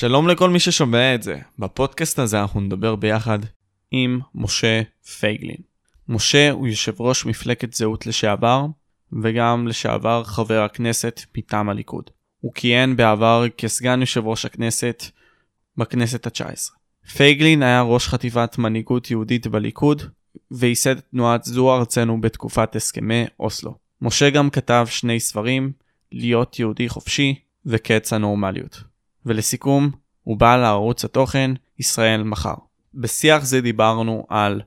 שלום לכל מי ששומע את זה. בפודקאסט הזה אנחנו נדבר ביחד עם משה פייגלין. משה הוא יושב ראש מפלגת זהות לשעבר, וגם לשעבר חבר הכנסת מטעם הליכוד. הוא כיהן בעבר כסגן יושב ראש הכנסת בכנסת התשע עשרה. פייגלין היה ראש חטיבת מנהיגות יהודית בליכוד, וייסד תנועת זו ארצנו בתקופת הסכמי אוסלו. משה גם כתב שני ספרים, להיות יהודי חופשי וקץ הנורמליות. ולסיכום, הוא בא לערוץ התוכן ישראל מחר. בשיח זה דיברנו על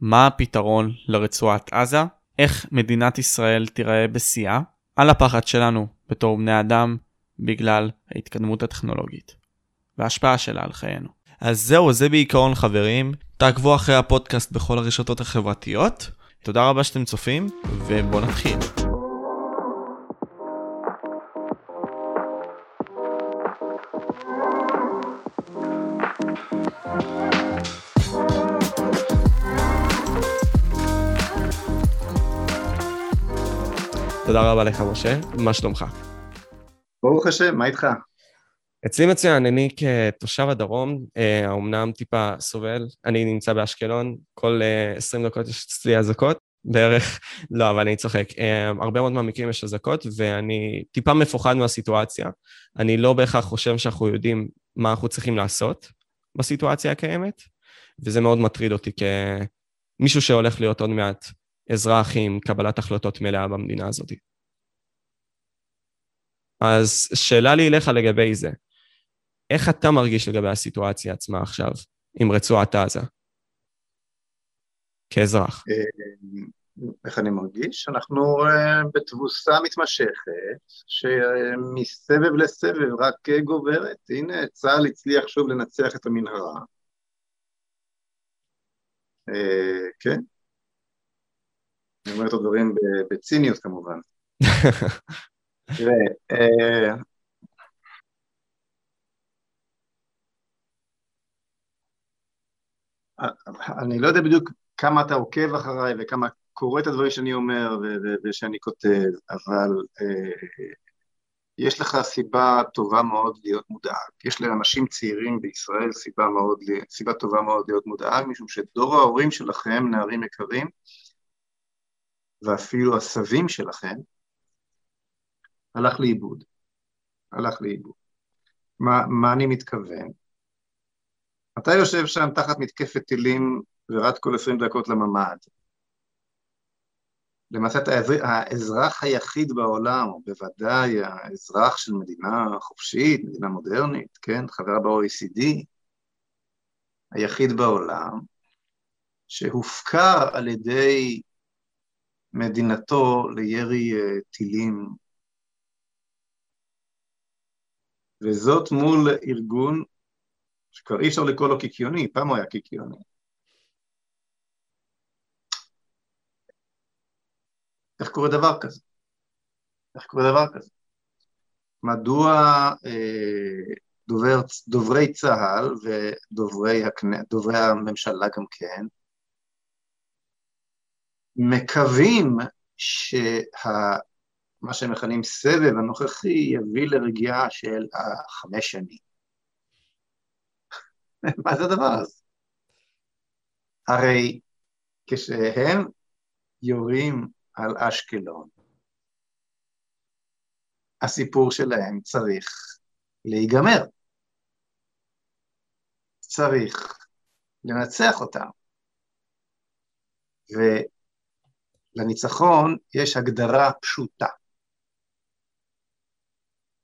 מה הפתרון לרצועת עזה, איך מדינת ישראל תיראה בשיאה, על הפחד שלנו בתור בני אדם בגלל ההתקדמות הטכנולוגית, וההשפעה שלה על חיינו. אז זהו, זה בעיקרון חברים. תעקבו אחרי הפודקאסט בכל הרשתות החברתיות. תודה רבה שאתם צופים, ובואו נתחיל. תודה רבה לך, משה. מה שלומך? ברוך השם, מה איתך? אצלי מצוין, אני כתושב הדרום, אה, האומנם טיפה סובל, אני נמצא באשקלון, כל 20 אה, דקות יש אצלי אזעקות, בערך, לא, אבל אני צוחק. אה, הרבה מאוד מהמקרים יש אזעקות, ואני טיפה מפוחד מהסיטואציה. אני לא בהכרח חושב שאנחנו יודעים מה אנחנו צריכים לעשות בסיטואציה הקיימת, וזה מאוד מטריד אותי כמישהו שהולך להיות עוד מעט אזרח עם קבלת החלטות מלאה במדינה הזאת. אז שאלה לי אליך לגבי זה, איך אתה מרגיש לגבי הסיטואציה עצמה עכשיו עם רצועת עזה? כאזרח. אה, איך אני מרגיש? אנחנו אה, בתבוסה מתמשכת, שמסבב לסבב רק גוברת. הנה, צה"ל הצליח שוב לנצח את המנהרה. אה, כן. אני אומר את הדברים בציניות כמובן. תראה, אה, אני לא יודע בדיוק כמה אתה עוקב אחריי וכמה קורא את הדברים שאני אומר ושאני כותב, אבל אה, יש לך סיבה טובה מאוד להיות מודאג. יש לאנשים צעירים בישראל סיבה, מאוד, סיבה טובה מאוד להיות מודאג, משום שדור ההורים שלכם, נערים יקרים, ואפילו הסבים שלכם, הלך לאיבוד. הלך לאיבוד. מה, מה אני מתכוון? אתה יושב שם תחת מתקפת טילים ורץ כל עשרים דקות לממ"ד. למעשה אתה האזרח היחיד בעולם, או בוודאי האזרח של מדינה חופשית, מדינה מודרנית, כן, חברה ב-OECD, היחיד בעולם, שהופקר על ידי מדינתו לירי אה, טילים, וזאת מול ארגון שכבר אי אפשר לקרוא לו קיקיוני, פעם הוא היה קיקיוני. איך קורה דבר כזה? איך קורה דבר כזה? מדוע אה, דובר, דוברי צה"ל ודוברי הקנה, הממשלה גם כן מקווים שמה שהם מכנים סבב הנוכחי יביא לרגיעה של החמש שנים. מה זה הדבר הזה? הרי כשהם יורים על אשקלון, הסיפור שלהם צריך להיגמר. צריך לנצח אותם. לניצחון יש הגדרה פשוטה.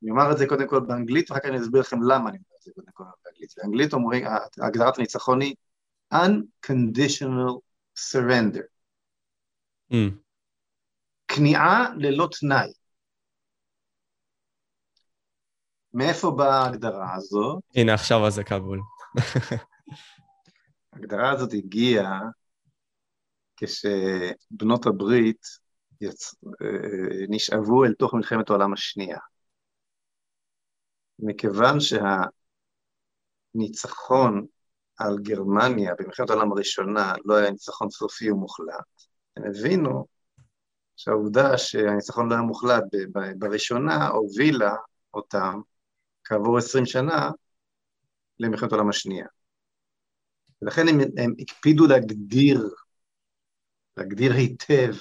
אני אומר את זה קודם כל באנגלית, ואחר כך אני אסביר לכם למה אני אומר את זה קודם כל באנגלית. באנגלית אומרים, הגדרת הניצחון היא unconditional surrender. Mm. כניעה ללא תנאי. מאיפה באה ההגדרה הזאת? הנה, עכשיו זה כבול. ההגדרה הזאת הגיעה כשבנות הברית יצ... אה, נשאבו אל תוך מלחמת העולם השנייה. מכיוון שהניצחון על גרמניה במלחמת העולם הראשונה לא היה ניצחון סופי ומוחלט, הם הבינו שהעובדה שהניצחון לא היה מוחלט בראשונה הובילה אותם כעבור עשרים שנה למלחמת העולם השנייה. ולכן הם, הם הקפידו להגדיר, להגדיר היטב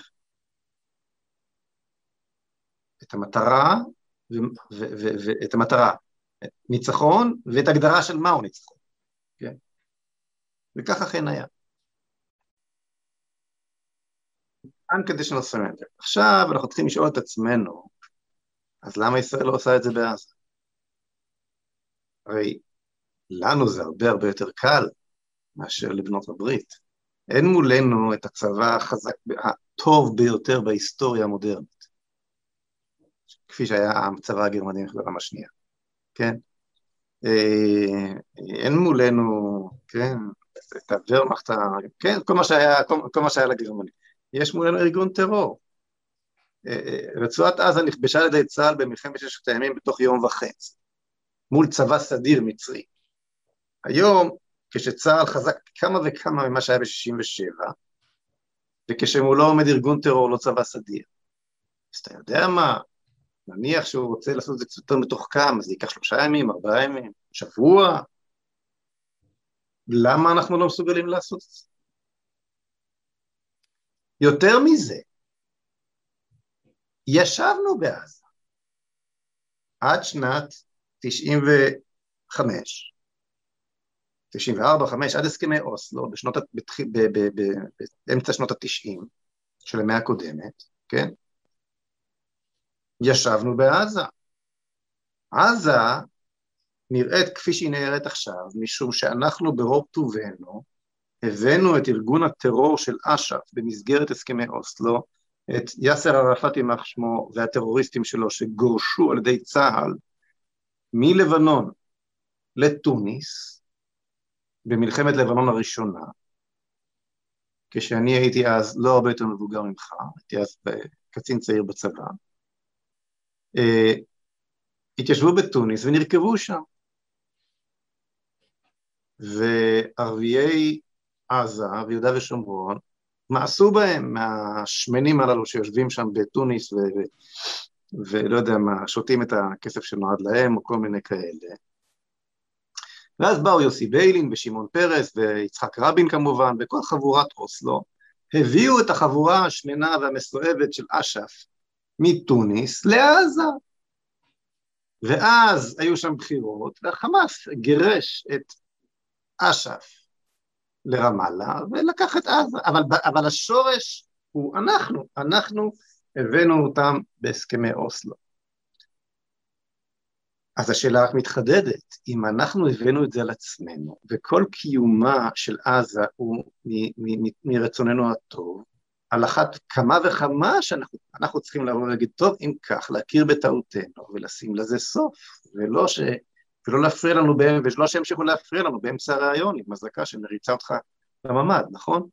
את המטרה, ואת המטרה, ניצחון, ואת הגדרה של מהו ניצחון, כן? וכך אכן היה. unconditional surrender. עכשיו אנחנו צריכים לשאול את עצמנו, אז למה ישראל לא עושה את זה בעזה? הרי לנו זה הרבה הרבה יותר קל מאשר לבנות הברית. אין מולנו את הצבא החזק, הטוב ביותר בהיסטוריה המודרנית, כפי שהיה הצבא הגרמני במלחמת העולם השנייה, כן? אה, אין מולנו, כן, את הוורמאכט, כן, כל מה שהיה, כל, כל מה שהיה לגרמנים. יש מולנו ארגון טרור. אה, אה, רצועת עזה נכבשה על ידי צה"ל במלחמת ששת הימים בתוך יום וחצי, מול צבא סדיר מצרי. היום, כשצה"ל חזק כמה וכמה ממה שהיה ב-67', וכשמולו עומד ארגון טרור, לא צבא סדיר. אז אתה יודע מה, נניח שהוא רוצה לעשות את זה קצת יותר מתוחכם, אז זה ייקח שלושה ימים, ארבעה ימים, שבוע. למה אנחנו לא מסוגלים לעשות את זה? יותר מזה, ישבנו בעזה עד שנת 95, 94, 5, עד הסכמי אוסלו, בשנות, בתח... ב, ב, ב, באמצע שנות ה-90 של המאה הקודמת, כן? ישבנו בעזה. עזה נראית כפי שהיא נראית עכשיו, משום שאנחנו ברוב טובנו הבאנו את ארגון הטרור של אש"ף במסגרת הסכמי אוסלו, את יאסר ערפאת יימח שמו והטרוריסטים שלו שגורשו על ידי צה"ל מלבנון לתוניס במלחמת לבנון הראשונה, כשאני הייתי אז לא הרבה יותר מבוגר ממך, הייתי אז קצין צעיר בצבא, אה, התיישבו בתוניס ונרכבו שם. וערביי עזה ויהודה ושומרון מאסו בהם מהשמנים הללו שיושבים שם בתוניס ו... ולא יודע מה, שותים את הכסף שנועד להם או כל מיני כאלה. ואז באו יוסי ביילין ושמעון פרס ויצחק רבין כמובן וכל חבורת אוסלו, הביאו את החבורה השמנה והמסואבת של אש"ף מתוניס לעזה. ואז היו שם בחירות, והחמאס גירש את אש"ף לרמאללה ולקח את עזה, אבל, אבל השורש הוא אנחנו, אנחנו הבאנו אותם בהסכמי אוסלו. אז השאלה רק מתחדדת, אם אנחנו הבאנו את זה על עצמנו, וכל קיומה של עזה הוא מרצוננו הטוב, על אחת כמה וכמה שאנחנו צריכים לבוא ולהגיד, טוב, אם כך, להכיר בטעותנו ולשים לזה סוף, ולא, ש, ולא להפריע לנו, ולא שימשיכו להפריע לנו באמצע הראיון עם אזעקה שמריצה אותך לממ"ד, נכון?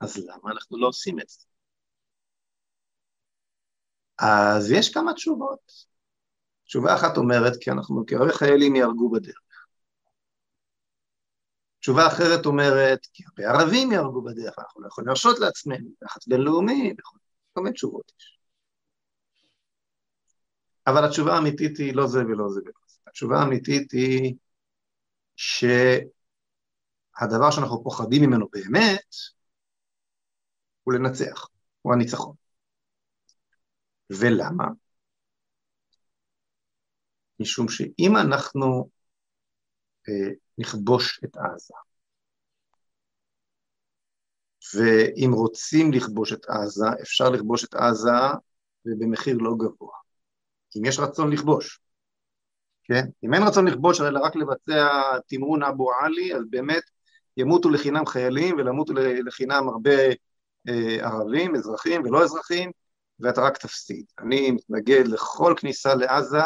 אז למה אנחנו לא עושים את זה? אז יש כמה תשובות. תשובה אחת אומרת, כי אנחנו, כי חיילים יהרגו בדרך. תשובה אחרת אומרת, כי הרבה ערבים יהרגו בדרך, אנחנו לא יכולים להרשות לעצמנו, לחץ בינלאומי, כל מיני תשובות יש. אבל התשובה האמיתית היא לא זה ולא זה ולא זה. התשובה האמיתית היא שהדבר שאנחנו פוחדים ממנו באמת, הוא לנצח, הוא הניצחון. ולמה? משום שאם אנחנו אה, נכבוש את עזה. ואם רוצים לכבוש את עזה, אפשר לכבוש את עזה ובמחיר לא גבוה. אם יש רצון לכבוש, כן? אם אין רצון לכבוש אלא רק לבצע תמרון אבו עלי, אז באמת ימותו לחינם חיילים ולמותו לחינם הרבה אה, ערבים, אזרחים ולא אזרחים, ואתה רק תפסיד. אני מתנגד לכל כניסה לעזה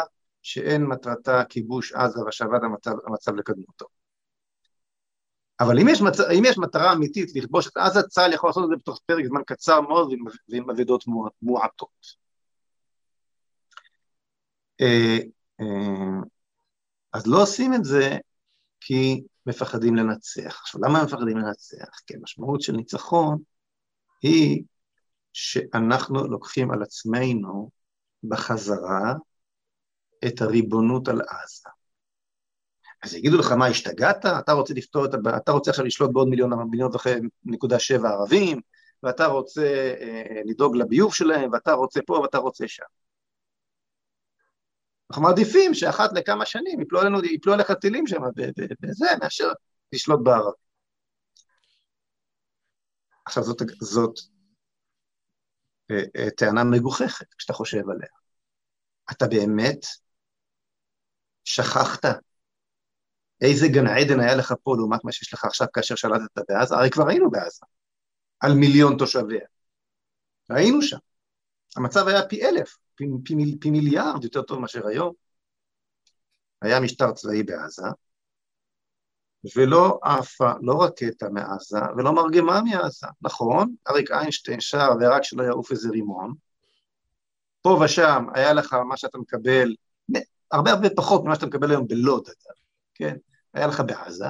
שאין מטרתה כיבוש עזה והשבת המצב, המצב לקדמותו. אבל אם יש, מצ... אם יש מטרה אמיתית לכבוש את עזה, צה"ל יכול לעשות את זה בתוך פרק זמן קצר מאוד ועם, אבדות מועטות. אה, אה, אז לא עושים את זה כי מפחדים לנצח. עכשיו, למה מפחדים לנצח? כי המשמעות של ניצחון היא שאנחנו לוקחים על עצמנו בחזרה את הריבונות על עזה. אז יגידו לך, מה, השתגעת? אתה רוצה לפתור את, אתה רוצה עכשיו לשלוט בעוד מיליון, מיליון וחצי נקודה שבע ערבים, ואתה רוצה אה, לדאוג לביוב שלהם, ואתה רוצה פה ואתה רוצה שם. אנחנו מעדיפים שאחת לכמה שנים יפלו עלינו, יפלו עליך טילים שם, וזה, מאשר לשלוט בערבים. עכשיו זאת, זאת אה, אה, טענה מגוחכת כשאתה חושב עליה. אתה באמת שכחת איזה גן עדן היה לך פה לעומת מה שיש לך עכשיו כאשר שלטת בעזה? הרי כבר היינו בעזה, על מיליון תושביה. היינו שם. המצב היה פי אלף, פי, פי, פי מיליארד יותר טוב מאשר היום. היה משטר צבאי בעזה, ולא עפה, לא רקטה מעזה, ולא מרגמה מעזה. נכון, אריק איינשטיין שר ורק שלא יעוף איזה רימון. פה ושם היה לך מה שאתה מקבל, הרבה הרבה פחות ממה שאתה מקבל היום בלוד, אגב, כן? היה לך בעזה.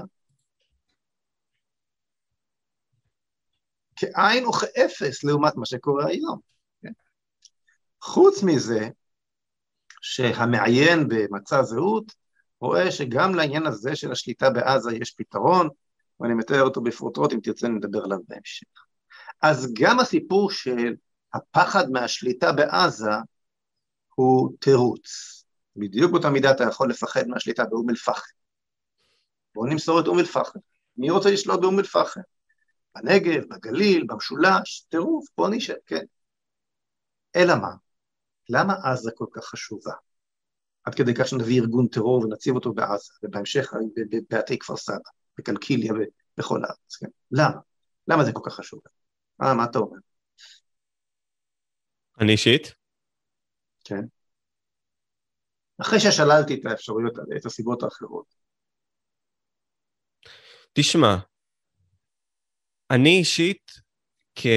כאין וכאפס לעומת מה שקורה היום. כן? חוץ מזה, שהמעיין במצע זהות רואה שגם לעניין הזה של השליטה בעזה יש פתרון, ואני מתאר אותו בפרוטרוט, אם תרצה נדבר עליו בהמשך. אז גם הסיפור של הפחד מהשליטה בעזה הוא תירוץ. בדיוק באותה מידה אתה יכול לפחד מהשליטה באום אל-פחם. בואו נמסור את אום אל-פחם. מי רוצה לשלוט באום אל-פחם? בנגב, בגליל, במשולש, טירוף, בואו נשאר, כן. אלא מה? למה עזה כל כך חשובה? עד כדי כך שנביא ארגון טרור ונציב אותו בעזה, ובהמשך בעתי כפר סבא, בקלקיליה ובכל הארץ, כן? למה? למה זה כל כך חשוב? אה, מה אתה אומר? אני אישית? כן. אחרי ששללתי את האפשרויות, את הסיבות האחרות. תשמע, אני אישית, כ...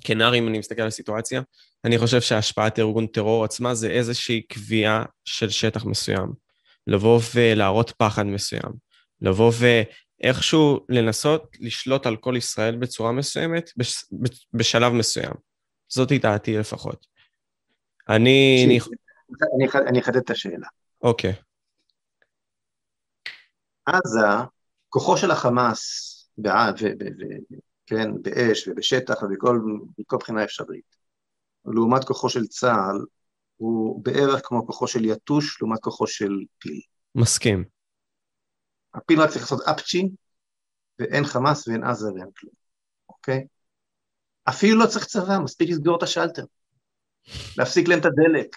כנער, אם אני מסתכל על הסיטואציה, אני חושב שהשפעת ארגון טרור עצמה זה איזושהי קביעה של שטח מסוים. לבוא ולהראות פחד מסוים. לבוא ואיכשהו לנסות לשלוט על כל ישראל בצורה מסוימת, בש... בשלב מסוים. זאתי דעתי לפחות. אני... אני אחדד את השאלה. אוקיי. עזה, כוחו של החמאס, כן, באש ובשטח ובכל בחינה אפשרית, לעומת כוחו של צה"ל, הוא בערך כמו כוחו של יתוש לעומת כוחו של פיל. מסכים. הפיל רק צריך לעשות אפצ'י, ואין חמאס ואין עזה ואין כלום, אוקיי? אפילו לא צריך צבא, מספיק לסגור את השלטר. להפסיק להם את הדלק,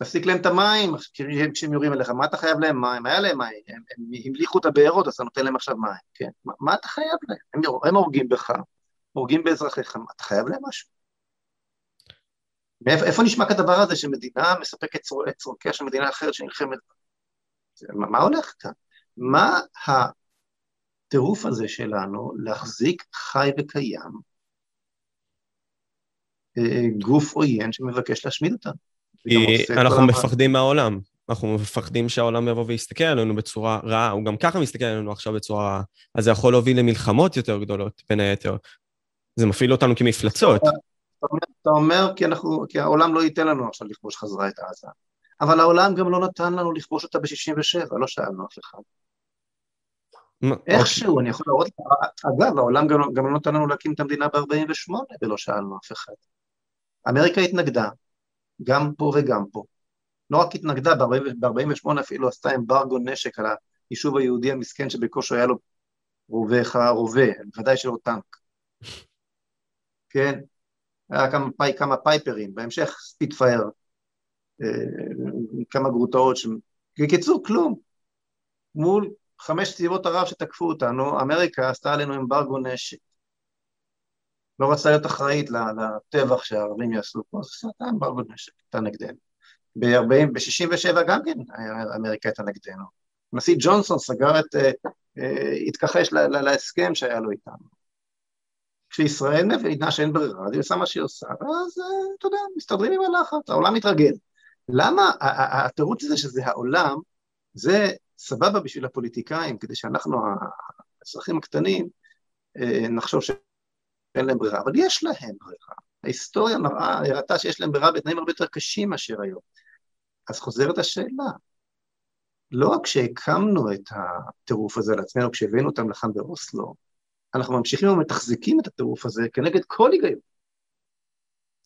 להפסיק להם את המים כשהם יורים אליך, מה אתה חייב להם מים? היה להם מים, הם, הם המליכו את הבארות, אז אתה נותן להם עכשיו מים, כן? מה, מה אתה חייב להם? הם, הם הורגים בך, הורגים באזרחיך, אתה חייב להם משהו? מאיפה, איפה נשמע כדבר הזה שמדינה מספקת צור, את צורכיה של מדינה אחרת שנלחמת? מה, מה הולך כאן? מה הטירוף הזה שלנו להחזיק חי וקיים אה, גוף עוין שמבקש להשמיד אותנו? כי אנחנו מפחדים מהעולם. אנחנו מפחדים שהעולם יבוא ויסתכל עלינו בצורה רעה, הוא גם ככה מסתכל עלינו עכשיו בצורה רעה, אז זה יכול להוביל למלחמות יותר גדולות, בין היתר. זה מפעיל אותנו כמפלצות. אתה אומר כי, אנחנו, כי העולם לא ייתן לנו עכשיו לכבוש חזרה את עזה, אבל העולם גם לא נתן לנו לכבוש אותה ב-67, לא שאלנו אף אחד. איכשהו, אני יכול להראות, אגב, העולם גם, גם לא נתן לנו להקים את המדינה ב-48 ולא שאלנו אף אחד. אמריקה התנגדה, גם פה וגם פה. לא רק התנגדה, ב-48 אפילו עשתה אמברגו נשק על היישוב היהודי המסכן שבקושי היה לו רובה רובה, בוודאי שלא טנק. כן? היה כמה, פי, כמה פייפרים, בהמשך ספיטפייר, אה, כמה גרוטאות, ש... בקיצור, כלום. מול חמש צבאות ערב שתקפו אותנו, אמריקה עשתה עלינו אמברגו נשק. לא רצתה להיות אחראית לטבח שהערבים יעשו פה, אז עשתה אמברגו נשק, הייתה נגדנו. ב-67 גם כן אמריקה הייתה נגדנו. הנשיא ג'ונסון סגר את, אה, אה, התכחש להסכם שהיה לו איתנו. כשישראל מבינה שאין ברירה, אז היא עושה מה שהיא עושה, ואז, אה, אתה יודע, מסתדרים עם הלחץ, העולם מתרגל. למה התירוץ הזה שזה העולם, זה סבבה בשביל הפוליטיקאים, כדי שאנחנו, האזרחים הקטנים, נחשוב שאין להם ברירה, אבל יש להם ברירה. ההיסטוריה מראה, הראתה שיש להם ברירה בתנאים הרבה יותר קשים מאשר היום. אז חוזרת השאלה, לא רק שהקמנו את הטירוף הזה לעצמנו כשהבאנו אותם לכאן באוסלו, אנחנו ממשיכים ומתחזקים את הטירוף הזה כנגד כל היגיון.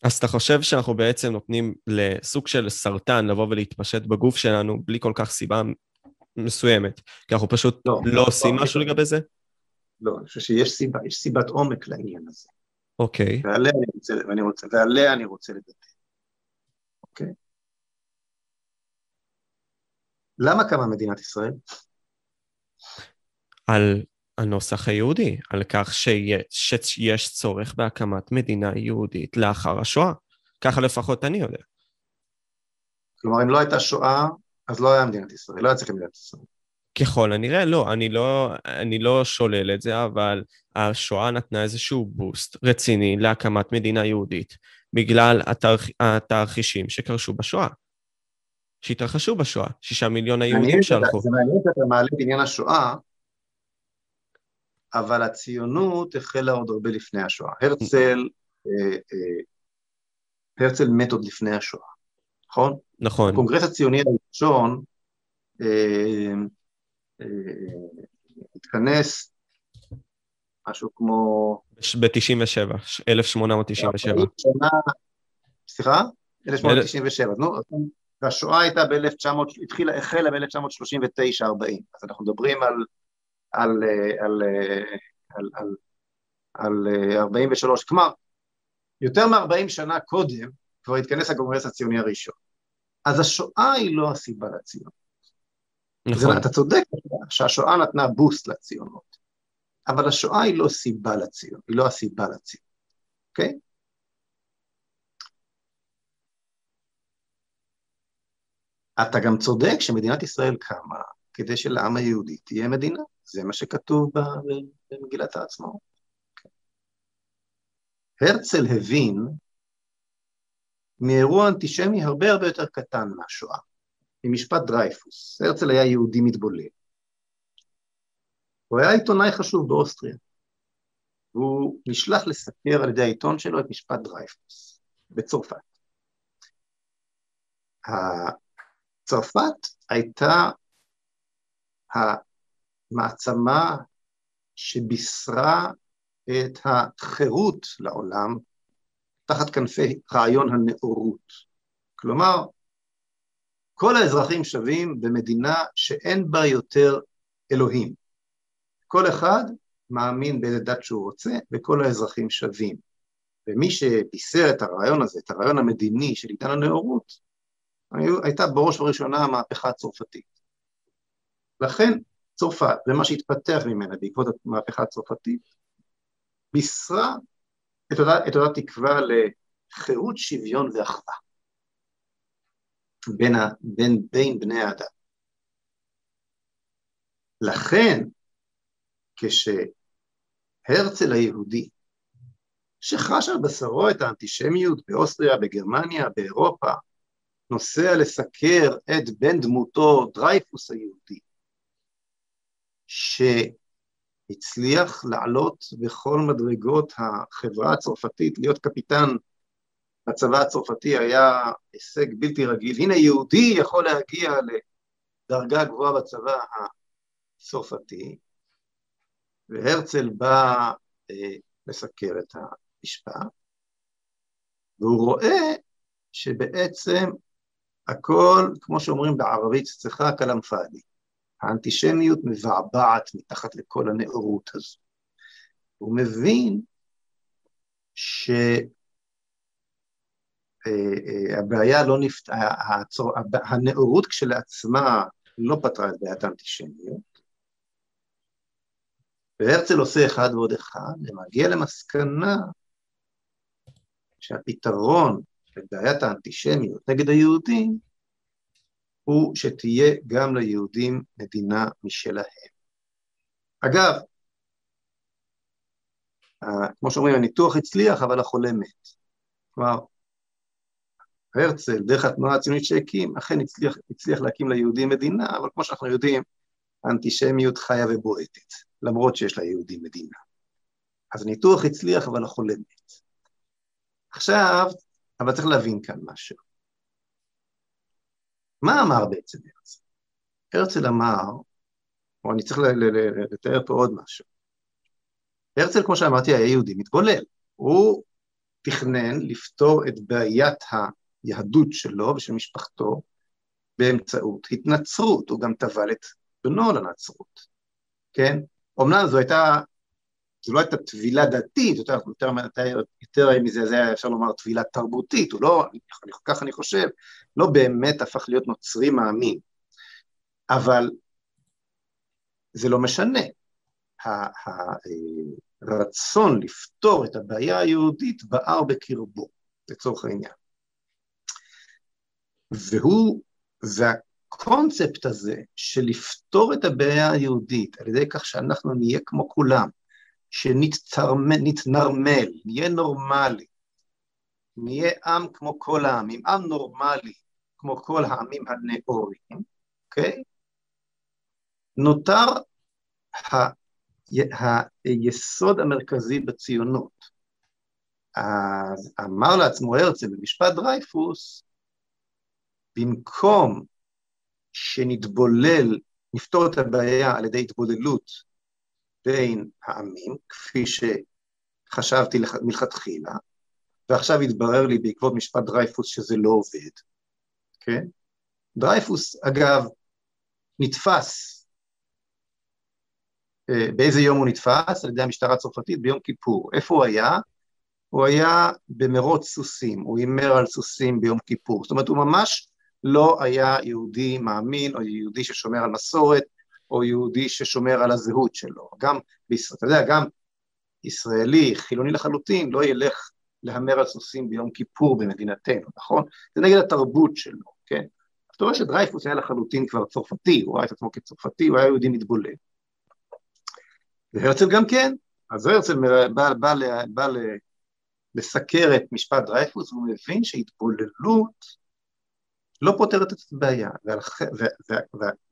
אז אתה חושב שאנחנו בעצם נותנים לסוג של סרטן לבוא ולהתפשט בגוף שלנו בלי כל כך סיבה מסוימת, כי אנחנו פשוט לא, לא עושים לא, משהו לא. לגבי זה? לא, אני חושב שיש סיבה, יש סיבת עומק לעניין הזה. אוקיי. ועליה אני רוצה, ואני רוצה, ועליה אני רוצה לדבר. אוקיי? למה קמה מדינת ישראל? על הנוסח היהודי, על כך שיש, שיש צורך בהקמת מדינה יהודית לאחר השואה. ככה לפחות אני יודע. כלומר, אם לא הייתה שואה, אז לא היה מדינת ישראל, לא היה צריך מדינת ישראל. ככל הנראה לא, אני לא, אני לא שולל את זה, אבל השואה נתנה איזשהו בוסט רציני להקמת מדינה יהודית, בגלל התרח, התרחישים שקרשו בשואה. שהתרחשו בשואה, שישה מיליון היהודים שהלכו. זה מעניין שאתה מעלה בעניין השואה, אבל הציונות החלה עוד הרבה לפני השואה. הרצל, אה, אה, הרצל מת עוד לפני השואה, נכון? נכון. הקונגרס הציוני הראשון אה, התכנס משהו כמו... ב-97, 1897. סליחה? 1897, נו, והשואה הייתה ב-1900, התחילה, החלה ב-1939-40, אז אנחנו מדברים על על, על, על, על, על 43, כלומר, יותר מ-40 שנה קודם כבר התכנס הקונגרס הציוני הראשון. אז השואה היא לא הסיבה לציונות. נכון. אתה צודק שהשואה נתנה בוסט לציונות, אבל השואה היא לא סיבה לציונות, היא לא הסיבה לציונות, אוקיי? Okay? אתה גם צודק שמדינת ישראל קמה כדי שלעם היהודי תהיה מדינה. זה מה שכתוב במגילת העצמאות. הרצל הבין מאירוע אנטישמי הרבה הרבה יותר קטן מהשואה, ממשפט דרייפוס. הרצל היה יהודי מתבולל. הוא היה עיתונאי חשוב באוסטריה. והוא נשלח לסקר על ידי העיתון שלו את משפט דרייפוס בצרפת. צרפת הייתה מעצמה שבישרה את החירות לעולם תחת כנפי רעיון הנאורות. כלומר, כל האזרחים שווים במדינה שאין בה יותר אלוהים. כל אחד מאמין באיזה דת שהוא רוצה, וכל האזרחים שווים. ומי שבישר את הרעיון הזה, את הרעיון המדיני של עידן הנאורות, הייתה בראש ובראשונה המהפכה הצרפתית. לכן צרפת ומה שהתפתח ממנה בעקבות המהפכה הצרפתית, בישרה את אותה, את אותה תקווה לחירות, שוויון ואחווה בין, בין, בין בני האדם. לכן, כשהרצל היהודי, שחש על בשרו את האנטישמיות באוסטריה, בגרמניה, באירופה, נוסע לסקר את בן דמותו דרייפוס היהודי, שהצליח לעלות בכל מדרגות החברה הצרפתית, להיות קפיטן בצבא הצרפתי היה הישג בלתי רגיל. הנה יהודי יכול להגיע לדרגה גבוהה בצבא הצרפתי, והרצל בא אה, לסקר את המשפט, והוא רואה שבעצם הכל, כמו שאומרים בערבית, צריכה כלאם פאדי. האנטישמיות מבעבעת מתחת לכל הנאורות הזו. הוא מבין שהבעיה לא נפת... הצור... הנאורות כשלעצמה לא פתרה את בעיית האנטישמיות, והרצל עושה אחד ועוד אחד, ומגיע למסקנה שהפתרון לבעיית האנטישמיות נגד היהודים הוא שתהיה גם ליהודים מדינה משלהם. אגב, כמו שאומרים, הניתוח הצליח, אבל החולה מת. כלומר, הרצל, דרך התנועה הציונית שהקים, אכן הצליח, הצליח להקים ליהודים מדינה, אבל כמו שאנחנו יודעים, האנטישמיות חיה ובועטת, למרות שיש ליהודים מדינה. אז הניתוח הצליח, אבל החולה מת. עכשיו, אבל צריך להבין כאן משהו. מה אמר בעצם הרצל? הרצל אמר, או אני צריך לתאר פה עוד משהו. הרצל, כמו שאמרתי, היה יהודי מתבולל. הוא תכנן לפתור את בעיית היהדות שלו ושל משפחתו באמצעות התנצרות, הוא גם טבל את בנו לנצרות, כן? אומנם זו הייתה, זו לא הייתה טבילה דתית, יותר, יותר, יותר, מזה, זה היה אפשר לומר טבילה תרבותית, הוא לא, כך אני חושב, לא באמת הפך להיות נוצרי מאמין, אבל זה לא משנה. הרצון לפתור את הבעיה היהודית בער בקרבו, לצורך העניין. והוא, והקונספט הזה של לפתור את הבעיה היהודית על ידי כך שאנחנו נהיה כמו כולם, שנתנרמל, נהיה נורמלי, נהיה עם כמו כל העמים, עם נורמלי כמו כל העמים הנאורים, אוקיי? נותר ה, היסוד המרכזי בציונות. אז אמר לעצמו הרצל במשפט דרייפוס, במקום שנתבולל, נפתור את הבעיה על ידי התבוללות בין העמים, כפי שחשבתי מלכתחילה, ועכשיו התברר לי בעקבות משפט דרייפוס שזה לא עובד, כן? דרייפוס, אגב, נתפס, אה, באיזה יום הוא נתפס? על ידי המשטרה הצרפתית ביום כיפור. איפה הוא היה? הוא היה במרוץ סוסים, הוא הימר על סוסים ביום כיפור. זאת אומרת, הוא ממש לא היה יהודי מאמין, או יהודי ששומר על מסורת, או יהודי ששומר על הזהות שלו. גם, אתה יודע, גם ישראלי, חילוני לחלוטין, לא ילך להמר על סוסים ביום כיפור במדינתנו, נכון? זה נגד התרבות שלו, כן? אתה רואה שדרייפוס היה לחלוטין כבר צרפתי, הוא ראה את עצמו כצרפתי, הוא היה יהודי מתבולל. והרצל גם כן, אז הרצל בא, בא, בא, בא לסקר את משפט דרייפוס, והוא מבין שהתבוללות לא פותרת את הבעיה, ולכן,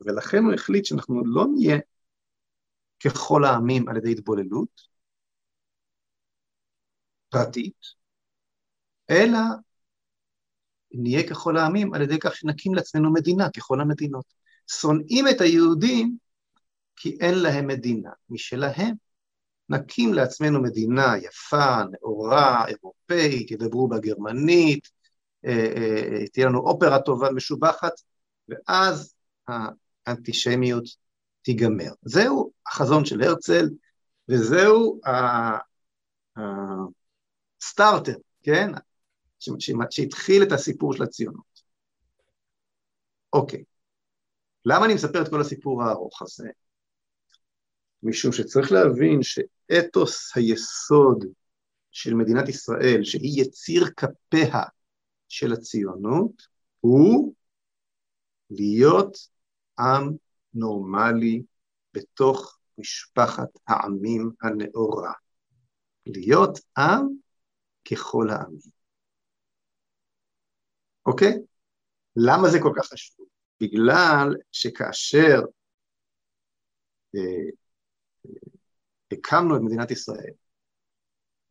ולכן הוא החליט שאנחנו לא נהיה ככל העמים על ידי התבוללות פרטית, אלא נהיה ככל העמים על ידי כך שנקים לעצמנו מדינה, ככל המדינות. שונאים את היהודים כי אין להם מדינה משלהם. נקים לעצמנו מדינה יפה, נאורה, אירופאית, ידברו בה גרמנית, תהיה לנו אופרה טובה, משובחת, ואז האנטישמיות תיגמר. זהו החזון של הרצל, וזהו הסטארטר, כן? שהתחיל את הסיפור של הציונות. אוקיי, למה אני מספר את כל הסיפור הארוך הזה? משום שצריך להבין שאתוס היסוד של מדינת ישראל, שהיא יציר כפיה של הציונות, הוא להיות עם נורמלי בתוך משפחת העמים הנאורה. להיות עם ככל העמים. אוקיי? למה זה כל כך חשוב? בגלל שכאשר אה, הקמנו את מדינת ישראל,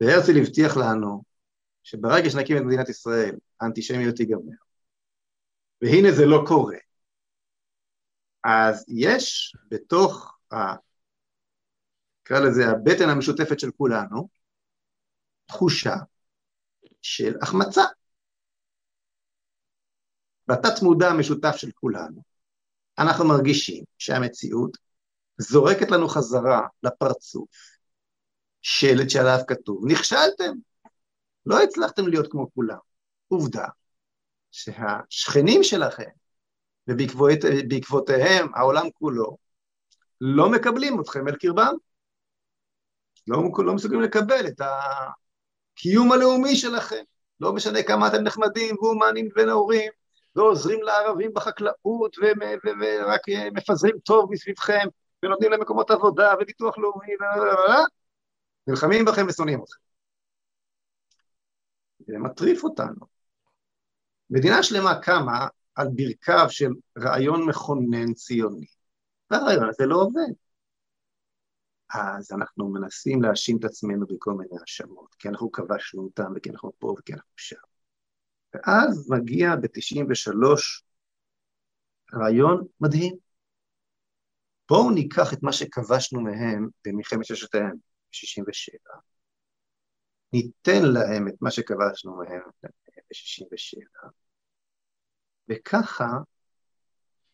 והרצל הבטיח לנו שברגע שנקים את מדינת ישראל, האנטישמיות תיגמר. והנה זה לא קורה. אז יש בתוך, ה... נקרא לזה הבטן המשותפת של כולנו, תחושה של החמצה. בתת מודע המשותף של כולנו, אנחנו מרגישים שהמציאות זורקת לנו חזרה לפרצוף שלט שעליו כתוב, נכשלתם, לא הצלחתם להיות כמו כולם. עובדה שהשכנים שלכם, ובעקבותיהם העולם כולו, לא מקבלים אתכם אל קרבם. לא, לא מסוגלים לקבל את הקיום הלאומי שלכם. לא משנה כמה אתם נחמדים והומנים ונאורים, ועוזרים לערבים בחקלאות, ורק מפזרים טוב מסביבכם, ונותנים להם מקומות עבודה וביטוח לאומי, נלחמים בכם ושונאים אתכם. זה מטריף אותנו. מדינה שלמה קמה על ברכיו של רעיון מכונן ציוני, והרעיון הזה לא עובד. אז אנחנו מנסים להאשים את עצמנו בכל מיני האשמות, כי אנחנו כבשנו אותם, וכי אנחנו פה וכי אנחנו שם. ואז מגיע ב-93 רעיון מדהים, בואו ניקח את מה שכבשנו מהם במלחמת ששת הימים, ב-67, ניתן להם את מה שכבשנו מהם ב-67, וככה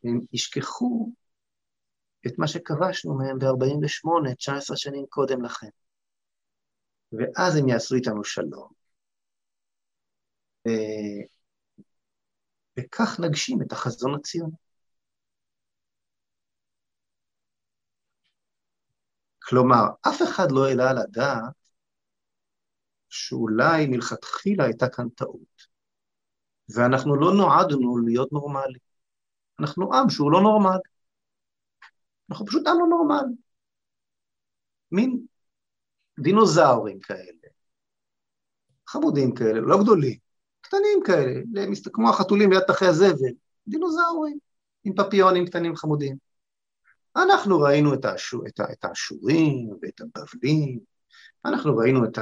הם ישכחו את מה שכבשנו מהם ב-48, 19 שנים קודם לכן. ואז הם יעשו איתנו שלום. וכך נגשים את החזון הציוני. כלומר, אף אחד לא העלה על הדעת שאולי מלכתחילה הייתה כאן טעות, ואנחנו לא נועדנו להיות נורמליים. אנחנו עם שהוא לא נורמל. אנחנו פשוט עם לא נורמל. מין דינוזאורים כאלה, חמודים כאלה, לא גדולים, קטנים כאלה, כמו החתולים ליד תחי הזבל, דינוזאורים, עם פפיונים קטנים חמודים. אנחנו ראינו את, האשור, את, את האשורים ואת הבבלים, אנחנו ראינו את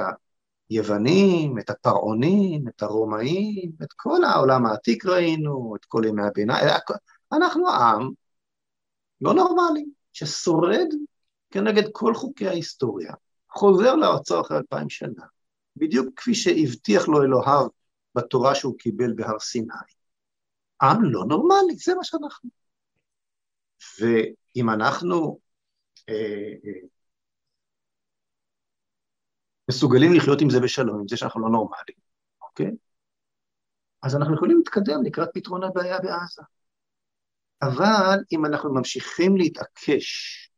היוונים, את הפרעונים, את הרומאים, את כל העולם העתיק ראינו, את כל ימי הביניים, אנחנו עם לא נורמלי, ששורד כנגד כל חוקי ההיסטוריה, חוזר לארצו אחרי אלפיים שנה, בדיוק כפי שהבטיח לו אלוהיו בתורה שהוא קיבל בהר סיני. עם לא נורמלי, זה מה שאנחנו. ואם אנחנו אה, אה, מסוגלים לחיות עם זה בשלום, עם זה שאנחנו לא נורמליים, אוקיי? אז אנחנו יכולים להתקדם לקראת פתרון הבעיה בעזה. אבל אם אנחנו ממשיכים להתעקש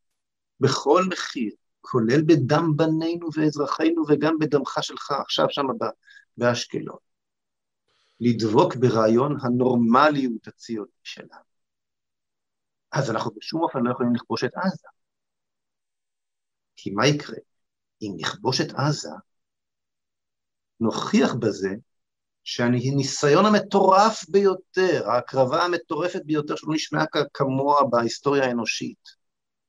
בכל מחיר, כולל בדם בנינו ואזרחינו וגם בדמך שלך עכשיו שם באשקלון, לדבוק ברעיון הנורמליות הציונית שלנו, אז אנחנו בשום אופן לא יכולים לכבוש את עזה. כי מה יקרה? אם נכבוש את עזה, נוכיח בזה שהניסיון המטורף ביותר, ההקרבה המטורפת ביותר שלא נשמעה כמוה בהיסטוריה האנושית,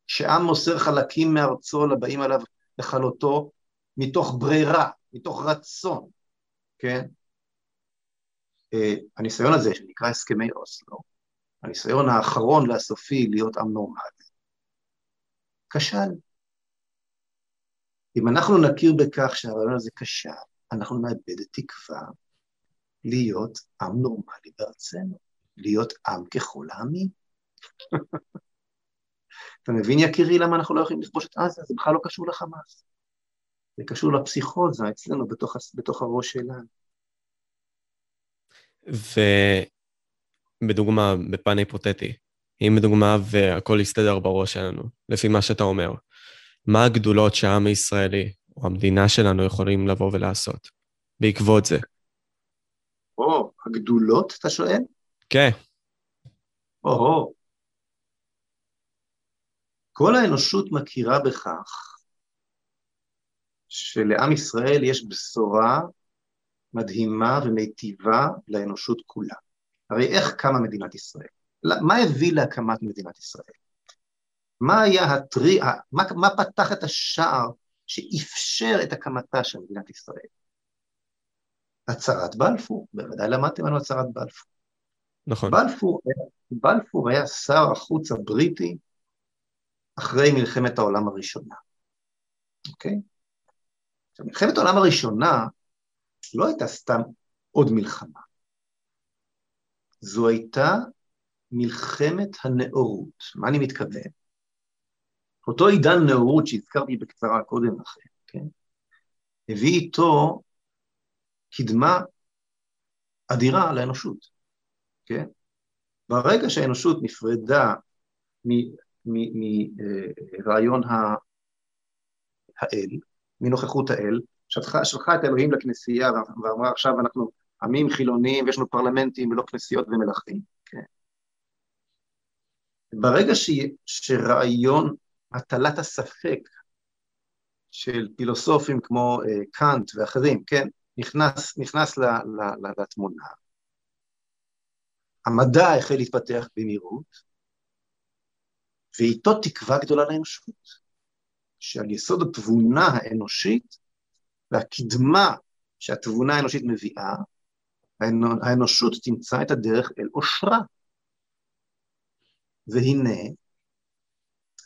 שעם מוסר חלקים מארצו לבאים עליו לכלותו מתוך ברירה, מתוך רצון, כן? Uh, הניסיון הזה, שנקרא הסכמי אוסלו, הניסיון האחרון והסופי להיות עם נורמלי, כשל. אם אנחנו נכיר בכך שהרעיון הזה כשל, אנחנו נאבד את תקווה להיות עם נורמלי בארצנו, להיות עם ככל העמים. אתה מבין, יקירי, למה אנחנו לא יכולים לכבוש את עזה? זה בכלל לא קשור לחמאס. זה קשור לפסיכוזה אצלנו, בתוך, בתוך הראש שלנו. ובדוגמה, בפן היפותטי, אם בדוגמה והכל יסתדר בראש שלנו, לפי מה שאתה אומר, מה הגדולות שהעם הישראלי או המדינה שלנו יכולים לבוא ולעשות בעקבות זה? או, הגדולות, אתה שואל? כן. או, כל האנושות מכירה בכך שלעם ישראל יש בשורה מדהימה ומיטיבה לאנושות כולה. הרי איך קמה מדינת ישראל? מה הביא להקמת מדינת ישראל? מה היה הטרי... מה, מה פתח את השער שאפשר את הקמתה של מדינת ישראל? הצהרת בלפור, בוודאי למדתם על הצהרת בלפור. נכון. בלפור, בלפור היה שר החוץ הבריטי אחרי מלחמת העולם הראשונה, אוקיי? עכשיו, מלחמת העולם הראשונה לא הייתה סתם עוד מלחמה. זו הייתה מלחמת הנאורות. מה אני מתכוון? אותו עידן נאורות שהזכרתי בקצרה קודם לכן, כן? הביא איתו קדמה אדירה לאנושות, כן? ברגע שהאנושות נפרדה מרעיון האל, מנוכחות האל, שלחה, שלחה את האלוהים לכנסייה ואמרה עכשיו אנחנו עמים חילוניים ויש לנו פרלמנטים ולא כנסיות ומלכים, כן? ברגע ש, שרעיון הטלת הספק של פילוסופים כמו uh, קאנט ואחרים, כן, נכנס, נכנס ל, ל, ל, לתמונה. המדע החל להתפתח במהירות, ואיתו תקווה גדולה לאנושות, שעל יסוד התבונה האנושית והקדמה שהתבונה האנושית מביאה, האנושות תמצא את הדרך אל עושרה. והנה,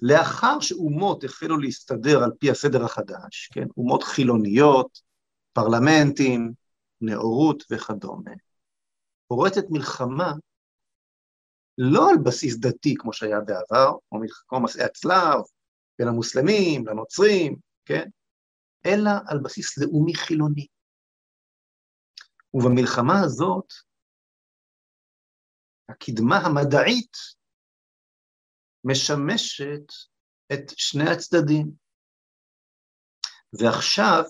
לאחר שאומות החלו להסתדר על פי הסדר החדש, כן, אומות חילוניות, פרלמנטים, נאורות וכדומה, פורצת מלחמה לא על בסיס דתי כמו שהיה בעבר, כמו מסעי הצלב, בין המוסלמים לנוצרים, כן? אלא על בסיס לאומי חילוני. ובמלחמה הזאת, הקדמה המדעית משמשת את שני הצדדים. ועכשיו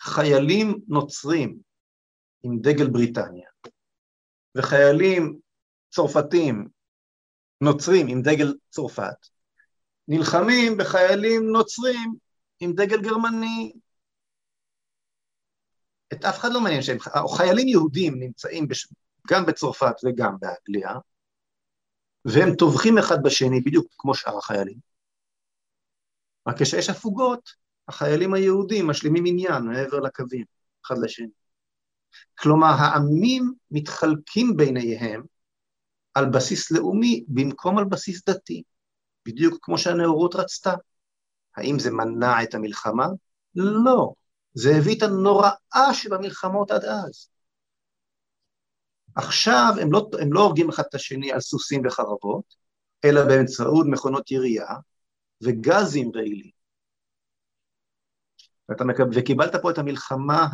חיילים נוצרים עם דגל בריטניה, וחיילים צרפתים נוצרים עם דגל צרפת, נלחמים בחיילים נוצרים עם דגל גרמני. את אף אחד לא מעניין שהם, חיילים יהודים נמצאים בש... גם בצרפת וגם באנגליה, והם טובחים אחד בשני בדיוק כמו שאר החיילים. רק כשיש הפוגות, החיילים היהודים משלימים עניין מעבר לקווים, אחד לשני. כלומר, העמים מתחלקים ביניהם על בסיס לאומי במקום על בסיס דתי, בדיוק כמו שהנאורות רצתה. האם זה מנע את המלחמה? לא. זה הביא את הנוראה שבמלחמות עד אז. עכשיו הם לא, הם לא הורגים אחד את השני על סוסים וחרבות, אלא באמצעות מכונות ירייה וגזים רעילים. מקב... וקיבלת פה את המלחמה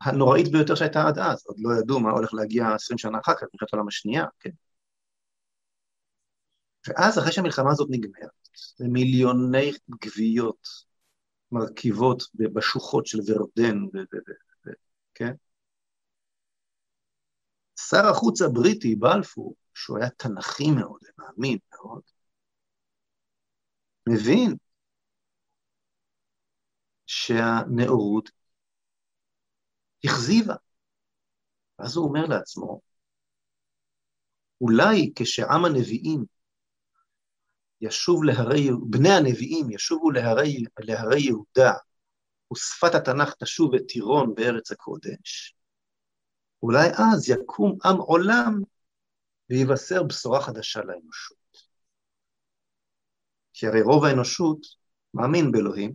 הנוראית ביותר שהייתה עד אז, עוד לא ידעו מה הולך להגיע עשרים שנה אחר כך, מלחמת העולם השנייה, כן. ואז אחרי שהמלחמה הזאת נגמרת, ומיליוני גוויות מרכיבות בשוחות של ורדן, ו- ו- ו- כן? שר החוץ הבריטי, בלפור, שהוא היה תנכי מאוד ומאמין מאוד, מבין שהנאורות הכזיבה. ואז הוא אומר לעצמו, אולי כשעם הנביאים ישוב להרי, בני הנביאים ישובו להרי, להרי יהודה, ושפת התנ"ך תשוב את טירון בארץ הקודש, אולי אז יקום עם עולם ויבשר בשורה חדשה לאנושות. כי הרי רוב האנושות מאמין באלוהים,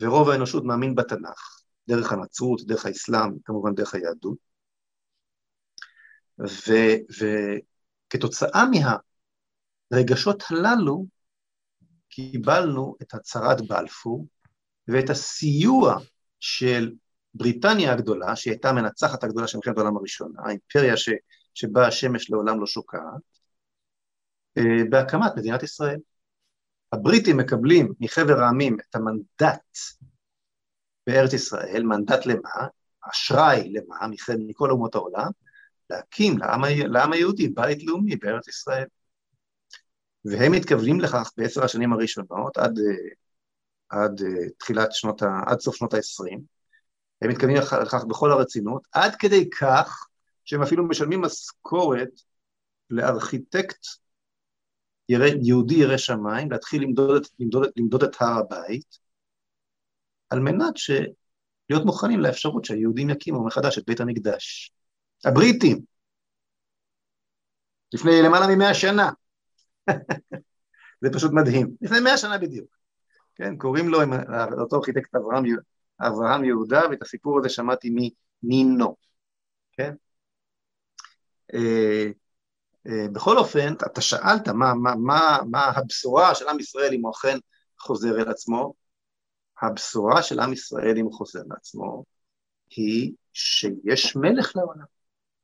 ורוב האנושות מאמין בתנ"ך. דרך הנצרות, דרך האסלאם, כמובן דרך היהדות. וכתוצאה מהרגשות הללו, קיבלנו את הצהרת בלפור ואת הסיוע של בריטניה הגדולה, שהיא הייתה המנצחת הגדולה של מלחמת העולם הראשונה, האימפריה ש, שבה השמש לעולם לא שוקעת, אה, בהקמת מדינת ישראל. הבריטים מקבלים מחבר העמים את המנדט בארץ ישראל, מנדט למה? אשראי למה? מכל אומות העולם, להקים לעם, לעם היהודי בית לאומי בארץ ישראל. והם מתכוונים לכך בעשר השנים הראשונות, עד, עד תחילת שנות, ה, עד סוף שנות ה-20, הם מתכוונים לכך בכל הרצינות, עד כדי כך שהם אפילו משלמים משכורת לארכיטקט יהודי ירא שמיים, להתחיל למדוד, למדוד, למדוד את הר הבית, על מנת ש... להיות מוכנים לאפשרות שהיהודים יקימו מחדש את בית המקדש. הבריטים, לפני למעלה ממאה שנה. זה פשוט מדהים. לפני מאה שנה בדיוק. כן, קוראים לו, אותו ארכיטקט אברהם, אברהם יהודה, ואת הסיפור הזה שמעתי מנינו, כן? אה, אה, בכל אופן, אתה שאלת מה, מה, מה, מה הבשורה של עם ישראל אם הוא אכן חוזר אל עצמו, הבשורה של עם ישראל, אם הוא חוזר לעצמו, היא שיש מלך לעולם.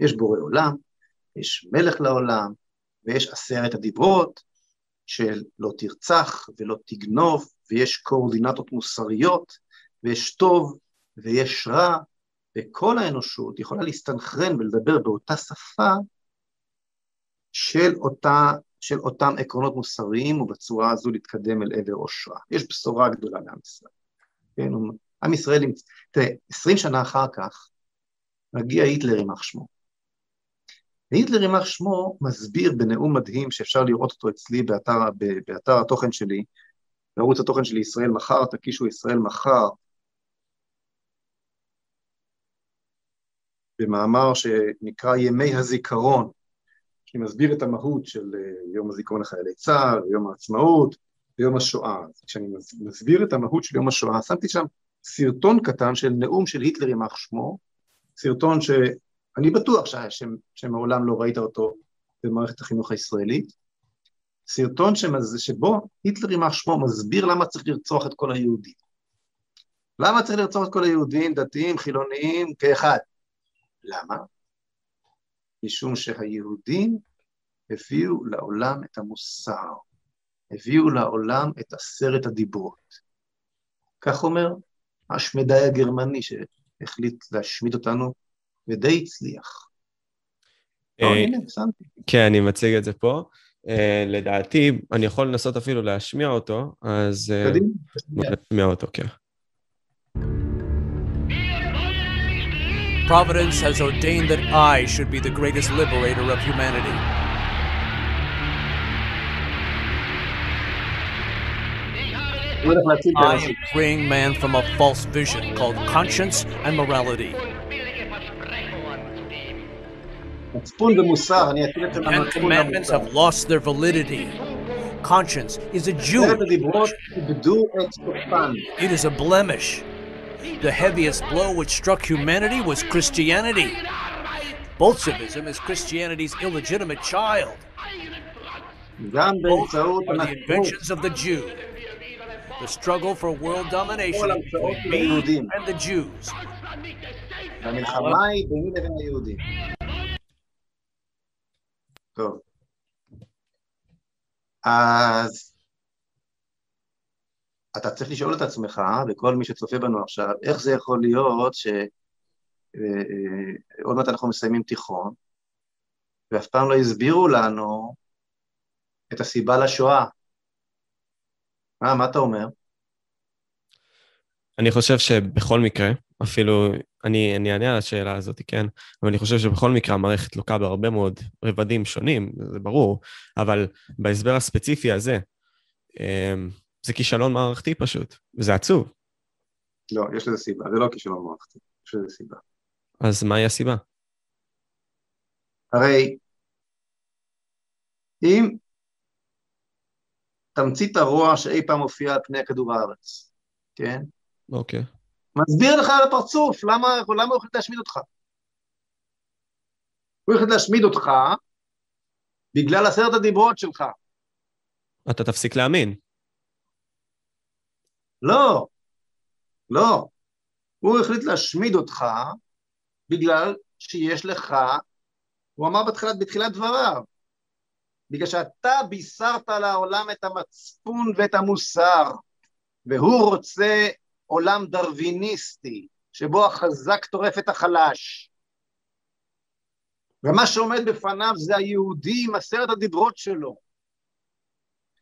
יש בורא עולם, יש מלך לעולם, ויש עשרת הדיברות של לא תרצח ולא תגנוב, ויש קואורדינטות מוסריות, ויש טוב ויש רע, וכל האנושות יכולה להסתנכרן ולדבר באותה שפה של, אותה, של אותם עקרונות מוסריים, ובצורה הזו להתקדם אל עבר אושרה. יש בשורה גדולה לעם ישראל. כן, עם ישראל, תראה, עשרים שנה אחר כך מגיע היטלר יימח שמו. והיטלר יימח שמו מסביר בנאום מדהים שאפשר לראות אותו אצלי באתר, באתר התוכן שלי, בערוץ התוכן שלי ישראל מחר, תקישו ישראל מחר, במאמר שנקרא ימי הזיכרון שאני מסביר את המהות של אה, יום הזיכרון לחיילי צה"ל, יום העצמאות, ויום השואה. אז כשאני מסביר את המהות של יום השואה, שמתי שם סרטון קטן של נאום של היטלר יימח שמו, סרטון שאני בטוח ש... ש... שמעולם לא ראית אותו במערכת החינוך הישראלית, סרטון שמז... שבו היטלר יימח שמו מסביר למה צריך לרצוח את כל היהודים. למה צריך לרצוח את כל היהודים, דתיים, חילוניים, כאחד? למה? משום שהיהודים הביאו לעולם את המוסר, הביאו לעולם את עשרת הדיברות. כך אומר השמדאי הגרמני שהחליט להשמיד אותנו, ודי הצליח. אה, כן, אני מציג את זה פה. אה, לדעתי, אני יכול לנסות אפילו להשמיע אותו, אז... אה, קדימה. נשמיע אותו, כן. Providence has ordained that I should be the greatest liberator of humanity. I am freeing man from a false vision called conscience and morality. And commandments have lost their validity. Conscience is a Jew. It is a blemish The heaviest blow which struck humanity was Christianity. Bolshevism is Christianity's illegitimate child. Both are the inventions of the Jew. The struggle for world domination between me and the Jews. טוב. אז אתה צריך לשאול את עצמך, וכל מי שצופה בנו עכשיו, איך זה יכול להיות שעוד אה, אה, מעט אנחנו מסיימים תיכון, ואף פעם לא הסבירו לנו את הסיבה לשואה. מה, מה אתה אומר? אני חושב שבכל מקרה, אפילו, אני, אני אענה על השאלה הזאת, כן? אבל אני חושב שבכל מקרה המערכת לוקה בהרבה מאוד רבדים שונים, זה ברור, אבל בהסבר הספציפי הזה, אמ, זה כישלון מערכתי פשוט, וזה עצוב. לא, יש לזה סיבה, זה לא כישלון מערכתי, יש לזה סיבה. אז מהי הסיבה? הרי אם תמצית הרוע שאי פעם הופיע על פני כדור הארץ, כן? אוקיי. מסביר לך על הפרצוף, למה, למה הוא החליט להשמיד אותך? הוא החליט להשמיד אותך בגלל עשרת הדיברות שלך. אתה תפסיק להאמין. לא, לא. הוא החליט להשמיד אותך בגלל שיש לך, הוא אמר בתחילת, בתחילת דבריו, בגלל שאתה בישרת לעולם את המצפון ואת המוסר, והוא רוצה עולם דרוויניסטי, שבו החזק טורף את החלש. ומה שעומד בפניו זה היהודי עם עשרת הדיברות שלו,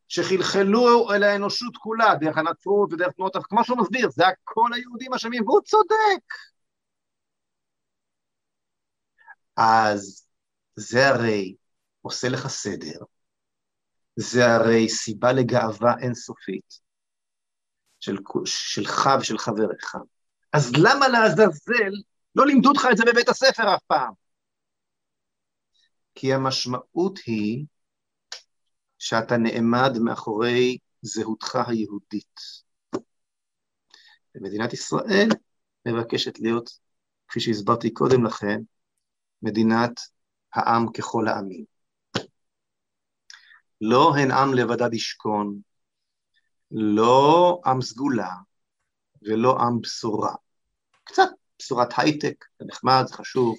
שחלחלו אל האנושות כולה, דרך הנצרות ודרך תנועות, כמו שהוא מסביר, זה הכל היהודים אשמים, והוא צודק. אז זה הרי עושה לך סדר, זה הרי סיבה לגאווה אינסופית של, שלך ושל חבריך. אז למה לעזאזל לא לימדו אותך את זה בבית הספר אף פעם? כי המשמעות היא שאתה נעמד מאחורי זהותך היהודית. ומדינת ישראל מבקשת להיות, כפי שהסברתי קודם לכן, מדינת העם ככל העמים. לא הן עם לבדד ישכון, לא עם סגולה ולא עם בשורה. קצת בשורת הייטק, זה נחמד, זה חשוב.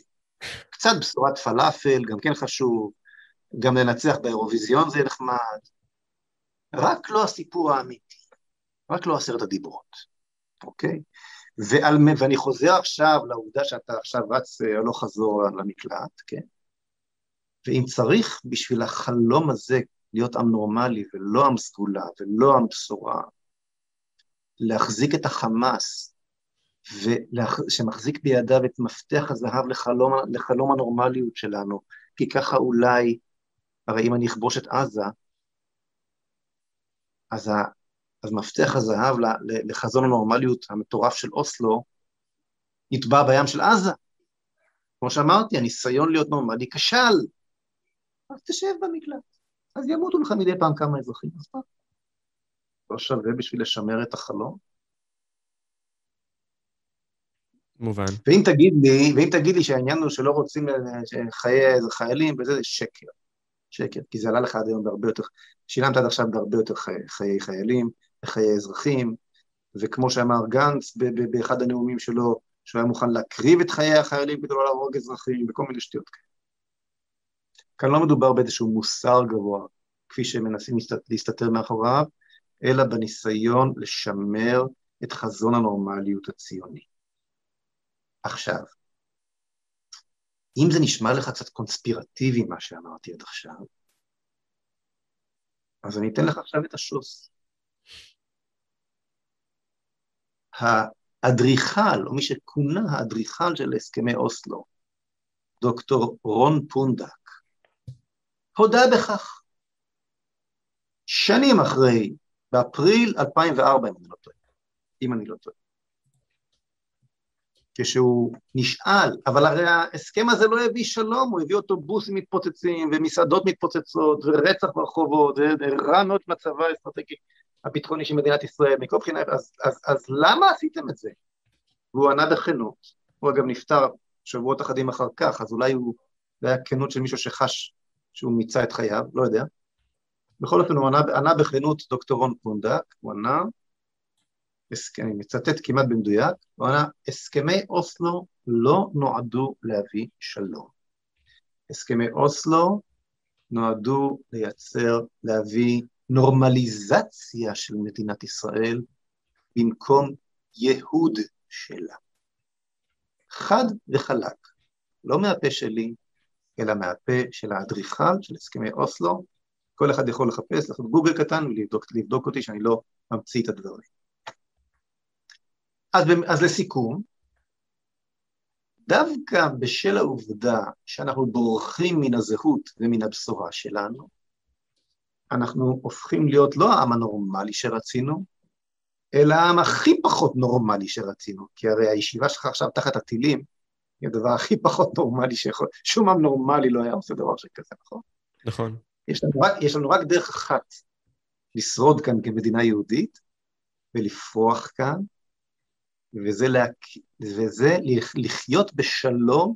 קצת בשורת פלאפל, גם כן חשוב. גם לנצח באירוויזיון זה נחמד. רק לא הסיפור האמיתי, רק לא עשרת הדיברות, אוקיי? ועל, ואני חוזר עכשיו לעובדה שאתה עכשיו רץ הלוך אה, חזור למקלט, כן? ואם צריך בשביל החלום הזה להיות עם נורמלי ולא עם סגולה ולא עם בשורה, להחזיק את החמאס, שמחזיק בידיו את מפתח הזהב לחלום, לחלום הנורמליות שלנו, כי ככה אולי, הרי אם אני אכבוש את עזה, אז, ה, אז מפתח הזהב לחזון הנורמליות המטורף של אוסלו, יטבע בים של עזה. כמו שאמרתי, הניסיון להיות נורמלי כשל. אז תשב במקלט. אז ימותו לך מדי פעם כמה אזרחים, אז מה? לא שווה בשביל לשמר את החלום? מובן. ואם תגיד לי, ואם תגיד לי שהעניין הוא שלא רוצים חיי חיילים וזה, זה שקר. שקר, כי זה עלה לך עד היום בהרבה יותר, שילמת עד עכשיו בהרבה יותר חיי, חיי חיילים וחיי אזרחים, וכמו שאמר גנץ באחד הנאומים שלו, שהוא היה מוכן להקריב את חיי החיילים כדי לא להרוג אזרחים, וכל מיני שטויות כאלה. כאן לא מדובר באיזשהו מוסר גבוה, כפי שמנסים להסתתר מאחוריו, אלא בניסיון לשמר את חזון הנורמליות הציוני. עכשיו, אם זה נשמע לך קצת קונספירטיבי, מה שאמרתי עד עכשיו, אז אני אתן לך עכשיו את השוס. האדריכל, או מי שכונה האדריכל של הסכמי אוסלו, דוקטור רון פונדק, הודה בכך. שנים אחרי, באפריל 2004, אם אני לא טועה, אם אני לא טועה. כשהוא נשאל, אבל הרי ההסכם הזה לא הביא שלום, הוא הביא אוטובוסים מתפוצצים, ומסעדות מתפוצצות, ורצח ברחובות, ורע מאוד מצבה האסטרטגי הביטחוני של מדינת ישראל, מכל בחינה, אז, אז, אז למה עשיתם את זה? והוא ענה בכנות, הוא אגב נפטר שבועות אחדים אחר כך, אז אולי הוא, זה היה כנות של מישהו שחש שהוא מיצה את חייו, לא יודע. בכל אופן הוא ענה, ענה בכנות דוקטור רון פונדק, הוא ענה, אני מצטט כמעט במדויק, הוא ענה, הסכמי אוסלו לא נועדו להביא שלום. הסכמי אוסלו נועדו לייצר, להביא נורמליזציה של מדינת ישראל במקום ייהוד שלה. חד וחלק, לא מהפה שלי, אלא מהפה של האדריכל של הסכמי אוסלו. כל אחד יכול לחפש, לעשות גוגל קטן ולבדוק אותי שאני לא ממציא את הדברים. אז, אז לסיכום, דווקא בשל העובדה שאנחנו בורחים מן הזהות ומן הבשורה שלנו, אנחנו הופכים להיות לא העם הנורמלי שרצינו, אלא העם הכי פחות נורמלי שרצינו, כי הרי הישיבה שלך עכשיו תחת הטילים, היא הדבר הכי פחות נורמלי שיכול, שום עם נורמלי לא היה עושה דבר שכזה, נכון? נכון. יש לנו, רק, יש לנו רק דרך אחת לשרוד כאן כמדינה יהודית ולפרוח כאן, וזה, לה, וזה לחיות בשלום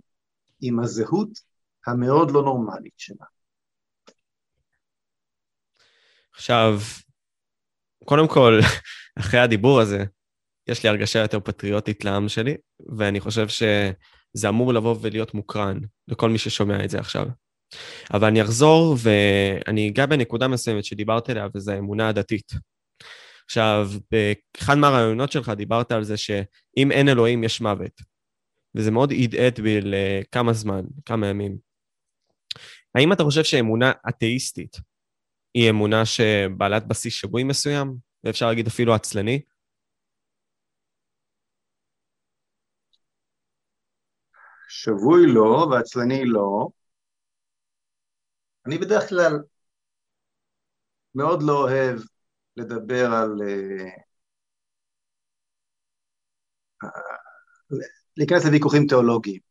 עם הזהות המאוד לא נורמלית שלה. עכשיו, קודם כל, אחרי הדיבור הזה, יש לי הרגשה יותר פטריוטית לעם שלי, ואני חושב שזה אמור לבוא ולהיות מוקרן לכל מי ששומע את זה עכשיו. אבל אני אחזור ואני אגע בנקודה מסוימת שדיברת עליה, וזו האמונה הדתית. עכשיו, באחד מהרעיונות שלך דיברת על זה שאם אין אלוהים יש מוות, וזה מאוד הדהד בי לכמה זמן, כמה ימים. האם אתה חושב שאמונה אתאיסטית היא אמונה שבעלת בסיס שבוי מסוים, ואפשר להגיד אפילו עצלני? שבוי לא, ועצלני לא. אני בדרך כלל מאוד לא אוהב לדבר על... אה, להיכנס לוויכוחים תיאולוגיים.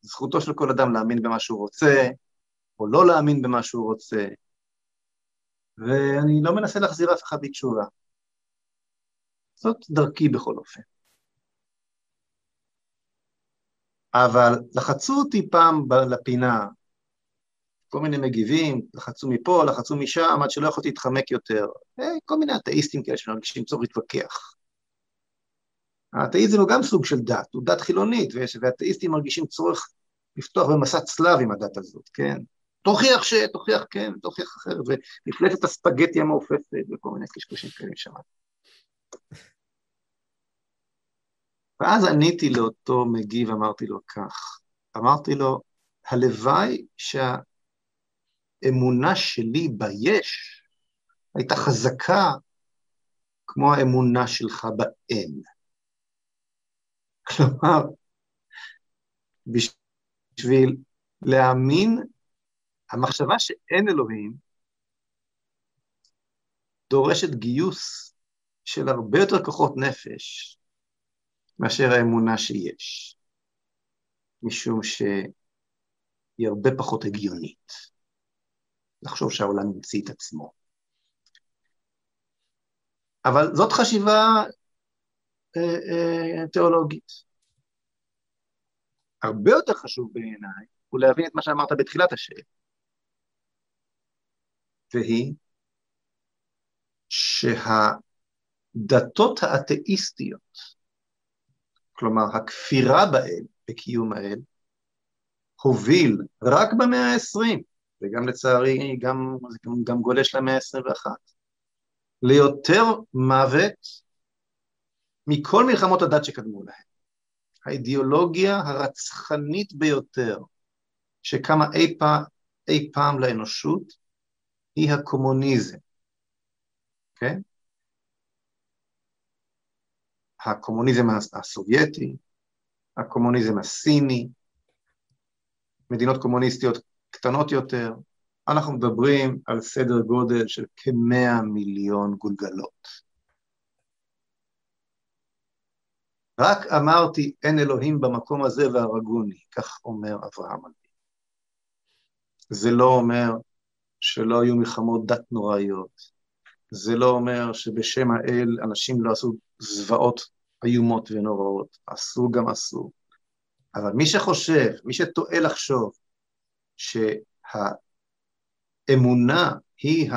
זכותו של כל אדם להאמין במה שהוא רוצה, או לא להאמין במה שהוא רוצה, ואני לא מנסה להחזיר אף אחד בתשובה. זאת דרכי בכל אופן. אבל לחצו אותי פעם לפינה, כל מיני מגיבים, לחצו מפה, לחצו משם, עד שלא יכולתי להתחמק יותר. אה, כל מיני אתאיסטים כאלה שמרגישים צורך להתווכח. האתאיזם הוא גם סוג של דת, הוא דת חילונית, ואתאיסטים מרגישים צורך לפתוח במסע צלב עם הדת הזאת, כן? תוכיח ש... תוכיח כן, תוכיח אחרת, ומפלצת הספגטי המעופפת וכל מיני קשקושים כאלה שם. ואז עניתי לאותו מגיב, אמרתי לו כך, אמרתי לו, הלוואי שהאמונה שלי ביש הייתה חזקה כמו האמונה שלך באין. כלומר, בשביל להאמין המחשבה שאין אלוהים דורשת גיוס של הרבה יותר כוחות נפש מאשר האמונה שיש, משום שהיא הרבה פחות הגיונית. לחשוב שהעולם המציא את עצמו. אבל זאת חשיבה אה, אה, תיאולוגית. הרבה יותר חשוב בעיניי הוא להבין את מה שאמרת בתחילת השאלה, והיא שהדתות האתאיסטיות, כלומר הכפירה באל, בקיום האל, הוביל רק במאה ה-20, וגם לצערי גם, גם, גם גולש למאה ה-21, ליותר מוות מכל מלחמות הדת שקדמו להם. האידיאולוגיה הרצחנית ביותר שקמה אי פעם, אי פעם לאנושות היא הקומוניזם, כן? הקומוניזם הסובייטי, הקומוניזם הסיני, מדינות קומוניסטיות קטנות יותר, אנחנו מדברים על סדר גודל של כמאה מיליון גולגלות. רק אמרתי אין אלוהים במקום הזה והרגוני, כך אומר אברהם אבינו. זה לא אומר שלא היו מלחמות דת נוראיות, זה לא אומר שבשם האל אנשים לא עשו זוועות איומות ונוראות, עשו גם עשו. אבל מי שחושב, מי שטועה לחשוב שהאמונה היא, ה...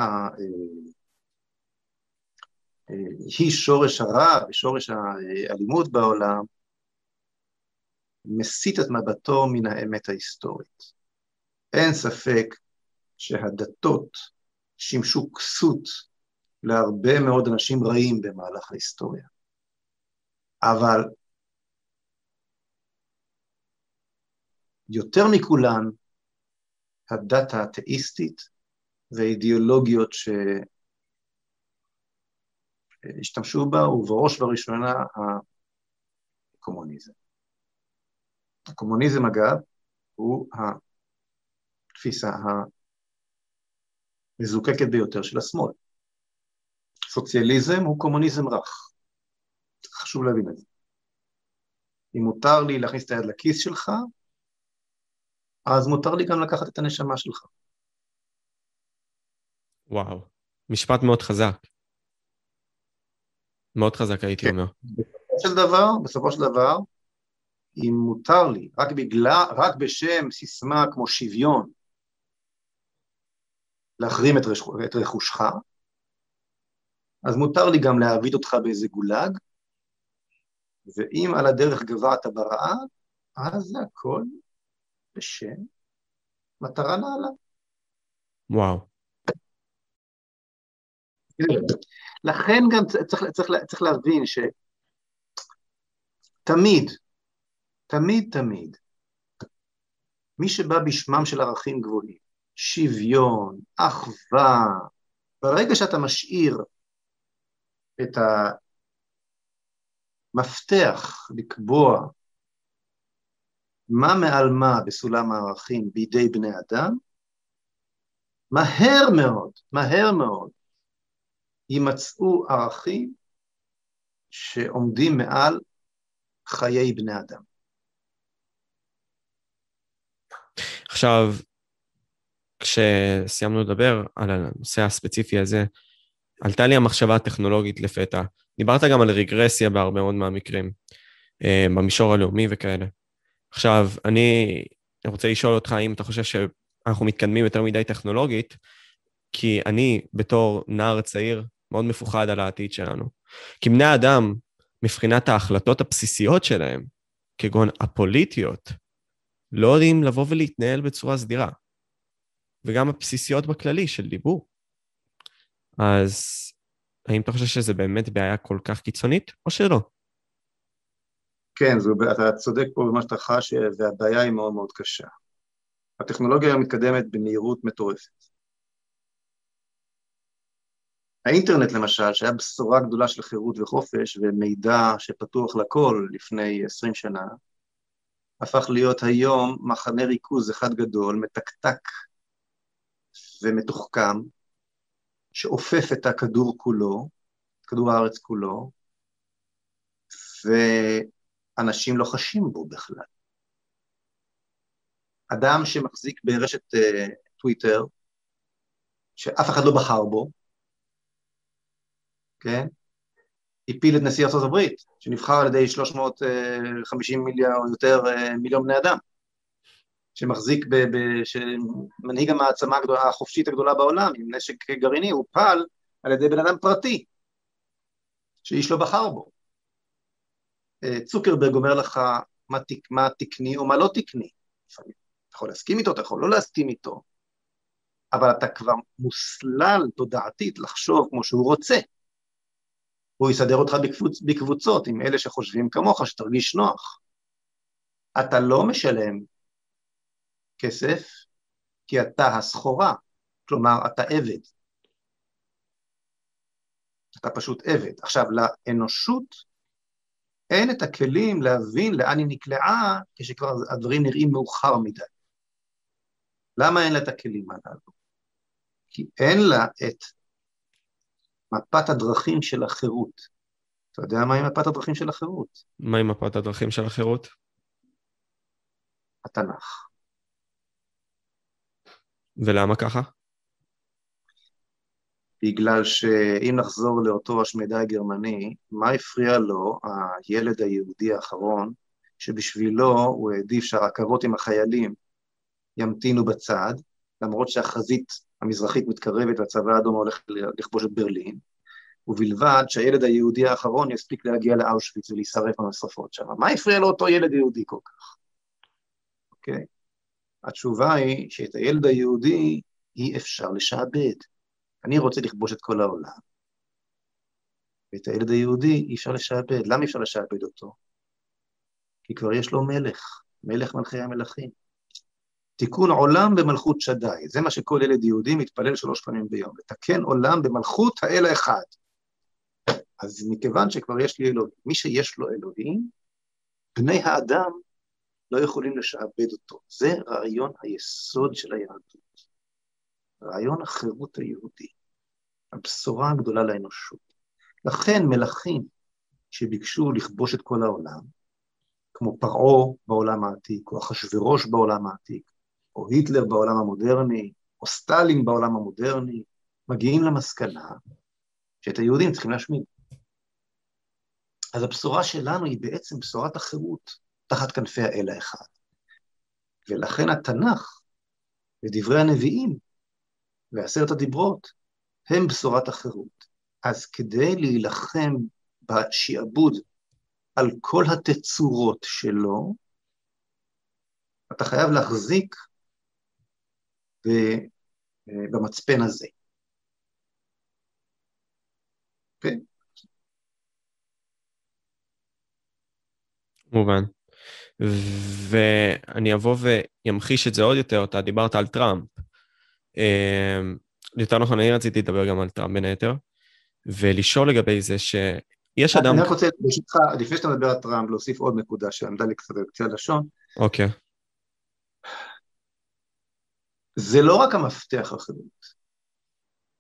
היא שורש הרע ושורש האלימות בעולם, מסיט את מבטו מן האמת ההיסטורית. אין ספק שהדתות שימשו כסות להרבה מאוד אנשים רעים במהלך ההיסטוריה. אבל יותר מכולן, הדת האתאיסטית והאידיאולוגיות שהשתמשו בה, ובראש ובראשונה הקומוניזם. הקומוניזם, אגב, הוא התפיסה המזוקקת ביותר של השמאל. סוציאליזם הוא קומוניזם רך. חשוב להבין את זה. אם מותר לי להכניס את היד לכיס שלך, אז מותר לי גם לקחת את הנשמה שלך. וואו, משפט מאוד חזק. מאוד חזק הייתי כן. אומר. בסופו של דבר, בסופו של דבר, אם מותר לי, רק בגלל, רק בשם סיסמה כמו שוויון, להחרים את, רכוש, את רכושך, אז מותר לי גם להעביד אותך באיזה גולג, ואם על הדרך גבעת ברעה, אז זה הכל בשם מטרה נעלה. וואו. לכן גם צריך, צריך, צריך להבין שתמיד, תמיד, תמיד, מי שבא בשמם של ערכים גבוהים, שוויון, אחווה, ברגע שאתה משאיר את המפתח לקבוע מה מעל מה בסולם הערכים בידי בני אדם, מהר מאוד, מהר מאוד, יימצאו ערכים שעומדים מעל חיי בני אדם. עכשיו, כשסיימנו לדבר על הנושא הספציפי הזה, עלתה לי המחשבה הטכנולוגית לפתע. דיברת גם על רגרסיה בהרבה מאוד מהמקרים, אה, במישור הלאומי וכאלה. עכשיו, אני רוצה לשאול אותך האם אתה חושב שאנחנו מתקדמים יותר מדי טכנולוגית, כי אני, בתור נער צעיר, מאוד מפוחד על העתיד שלנו. כי בני אדם, מבחינת ההחלטות הבסיסיות שלהם, כגון הפוליטיות, לא יודעים לבוא ולהתנהל בצורה סדירה. וגם הבסיסיות בכללי של דיבור. אז האם אתה חושב שזה באמת בעיה כל כך קיצונית, או שלא? כן, זו, אתה צודק פה במה שאתה חש, והבעיה היא מאוד מאוד קשה. הטכנולוגיה מתקדמת במהירות מטורפת. האינטרנט למשל, שהיה בשורה גדולה של חירות וחופש ומידע שפתוח לכל לפני עשרים שנה, הפך להיות היום מחנה ריכוז אחד גדול, מתקתק ומתוחכם, שאופף את הכדור כולו, כדור הארץ כולו, ואנשים לא חשים בו בכלל. אדם שמחזיק ברשת uh, טוויטר, שאף אחד לא בחר בו, כן? הפיל את נשיא הברית, שנבחר על ידי 350 מיליון או יותר אה, מיליון בני אדם, שמחזיק, ב, ב, שמנהיג המעצמה הגדולה, החופשית הגדולה בעולם עם נשק גרעיני, הוא פעל על ידי בן אדם פרטי, שאיש לא בחר בו. אה, צוקרברג אומר לך מה, תק, מה תקני או מה לא תקני. אתה יכול להסכים איתו, אתה יכול לא להסכים איתו, אבל אתה כבר מוסלל תודעתית לחשוב כמו שהוא רוצה. הוא יסדר אותך בקבוצ, בקבוצות עם אלה שחושבים כמוך, שתרגיש נוח. אתה לא משלם כסף כי אתה הסחורה, כלומר אתה עבד. אתה פשוט עבד. עכשיו, לאנושות אין את הכלים להבין לאן היא נקלעה כשכבר הדברים נראים מאוחר מדי. למה אין לה את הכלים הללו? כי אין לה את מפת הדרכים של החירות. אתה יודע מהי מפת הדרכים של החירות? מהי מפת הדרכים של החירות? התנ"ך. ולמה ככה? בגלל שאם נחזור לאותו השמדה גרמני, מה הפריע לו, הילד היהודי האחרון, שבשבילו הוא העדיף שהרכבות עם החיילים ימתינו בצד, למרות שהחזית המזרחית מתקרבת והצבא האדום הולך לכבוש את ברלין, ובלבד שהילד היהודי האחרון יספיק להגיע לאושוויץ ולהישרף במשרפות שם. מה הפריע לאותו ילד יהודי כל כך? אוקיי? Okay. התשובה היא שאת הילד היהודי אי אפשר לשעבד. אני רוצה לכבוש את כל העולם. ואת הילד היהודי אי אפשר לשעבד. למה אי אפשר לשעבד אותו? כי כבר יש לו מלך, מלך מלכי המלכים. תיקון עולם במלכות שדי, זה מה שכל ילד יהודי מתפלל שלוש פעמים ביום, לתקן עולם במלכות האל האחד. אז מכיוון שכבר יש לי אלוהים, מי שיש לו אלוהים, בני האדם לא יכולים לשעבד אותו. זה רעיון היסוד של היהדות. רעיון החירות היהודי, הבשורה הגדולה לאנושות. לכן מלכים שביקשו לכבוש את כל העולם, כמו פרעה בעולם העתיק, או אחשורוש בעולם העתיק, או היטלר בעולם המודרני, או סטלין בעולם המודרני, מגיעים למסקנה שאת היהודים צריכים להשמיד. אז הבשורה שלנו היא בעצם בשורת החירות תחת כנפי האל האחד. ולכן התנ"ך ודברי הנביאים ועשרת הדיברות הם בשורת החירות. אז כדי להילחם בשעבוד על כל התצורות שלו, אתה חייב להחזיק במצפן הזה. כן? מובן. ואני אבוא וימחיש את זה עוד יותר, אתה דיברת על טראמפ. אמ, יותר נכון, אני רציתי לדבר גם על טראמפ בין היתר, ולשאול לגבי זה שיש אדם... אני רק רוצה, ברשותך, לפני שאתה מדבר על טראמפ, להוסיף עוד נקודה שעמדה לי קצת בקצה הלשון. אוקיי. זה לא רק המפתח לחירות,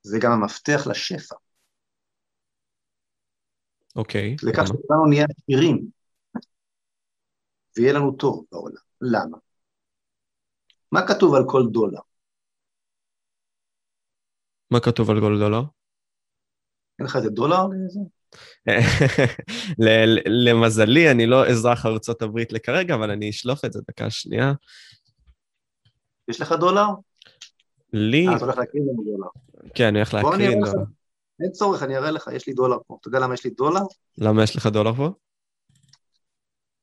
זה גם המפתח לשפע. אוקיי. לכך שכולנו נהיה עשירים, ויהיה לנו טוב בעולם. למה? מה כתוב על כל דולר? מה כתוב על כל דולר? אין לך איזה דולר לזה? למזלי, אני לא אזרח ארצות הברית לכרגע, אבל אני אשלוף את זה דקה שנייה. יש לך דולר? לי... אה, אתה הולך להקריא לנו דולר. כן, אני הולך להקריא דולר. אין צורך, אני אראה לך, יש לי דולר פה. אתה יודע למה יש לי דולר? למה יש לך דולר פה?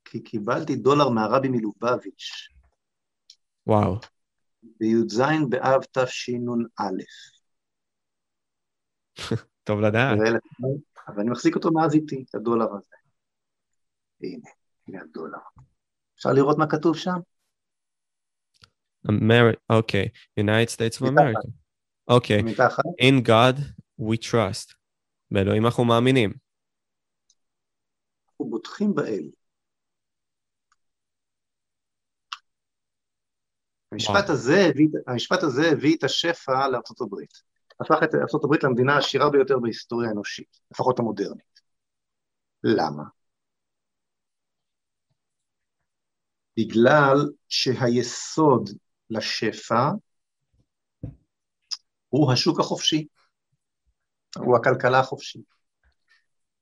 כי קיבלתי דולר מהרבי מלובביץ'. וואו. בי"ז באב תשנ"א. טוב לדעת. אבל אני מחזיק אותו מאז איתי, את הדולר הזה. הנה, הנה הדולר. אפשר לראות מה כתוב שם? אוקיי, United States of America. אוקיי. In God we trust. באלוהים אנחנו מאמינים. אנחנו בוטחים באל. המשפט הזה, המשפט הזה הביא את השפע לארצות הברית. הפך את הברית למדינה העשירה ביותר בהיסטוריה האנושית, לפחות המודרנית. למה? בגלל שהיסוד לשפע הוא השוק החופשי, הוא הכלכלה החופשית.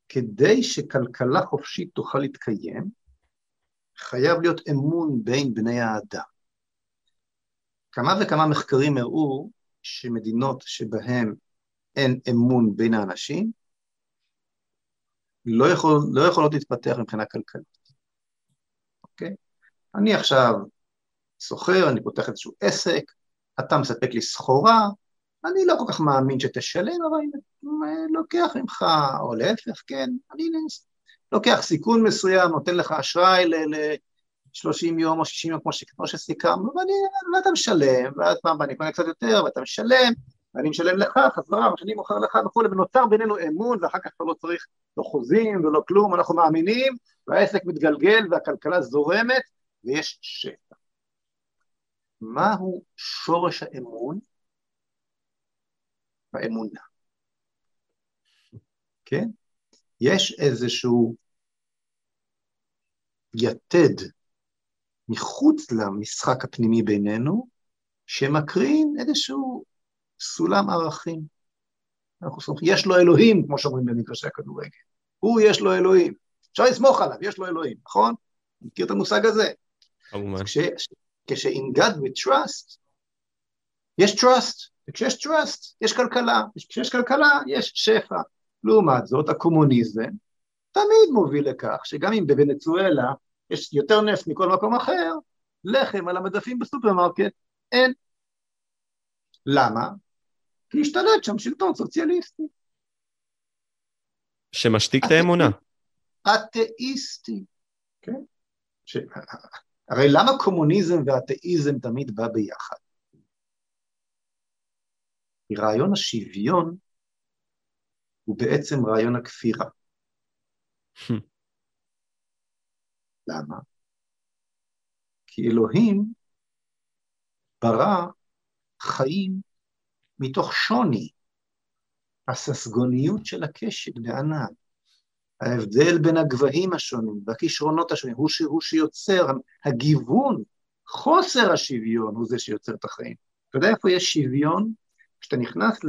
כדי שכלכלה חופשית תוכל להתקיים, חייב להיות אמון בין בני האדם. כמה וכמה מחקרים הראו שמדינות שבהן אין אמון בין האנשים, לא, יכול, לא יכולות להתפתח מבחינה כלכלית. אוקיי? אני עכשיו סוחר, אני פותח איזשהו עסק, אתה מספק לי סחורה, אני לא כל כך מאמין שתשלם, אבל אני לוקח ממך, או להפך, כן, אני לוקח סיכון מסוים, נותן לך אשראי ל-30 יום או 60 יום, כמו, ש, כמו שסיכמנו, ואני, ואתה משלם, ואז פעם אני קונה קצת יותר, ואתה משלם, ואני משלם לך חזרה, ואני מוכר לך וכולי, ונוצר בינינו אמון, ואחר כך אתה לא צריך לא חוזים ולא כלום, אנחנו מאמינים, והעסק מתגלגל, והכלכלה זורמת, ויש שפע. מהו שורש האמון? באמונה. כן? יש איזשהו יתד מחוץ למשחק הפנימי בינינו, שמקרין איזשהו סולם ערכים. אנחנו סומכים, יש לו אלוהים, כמו שאומרים במגרשי הכדורגל. הוא, יש לו אלוהים. אפשר לסמוך עליו, יש לו אלוהים, נכון? מכיר את המושג הזה? כמובן. כש-in God we trust, יש trust, וכשיש trust, יש כלכלה, וכשיש כלכלה, יש שפע. לעומת זאת, הקומוניזם תמיד מוביל לכך שגם אם בוונצואלה יש יותר נפט מכל מקום אחר, לחם על המדפים בסופרמרקט אין. למה? כי השתלט שם שלטון סוציאליסטי. שמשתיק את האמונה. אתאיסטי, כן? ש... הרי למה קומוניזם ואתאיזם תמיד בא ביחד? כי רעיון השוויון הוא בעצם רעיון הכפירה. למה? כי אלוהים ברא חיים מתוך שוני, הססגוניות של הקשת בענן, ההבדל בין הגבהים השונים והכישרונות השונים, הוא שהוא שיוצר, הגיוון, חוסר השוויון הוא זה שיוצר את החיים. אתה יודע איפה יש שוויון? כשאתה נכנס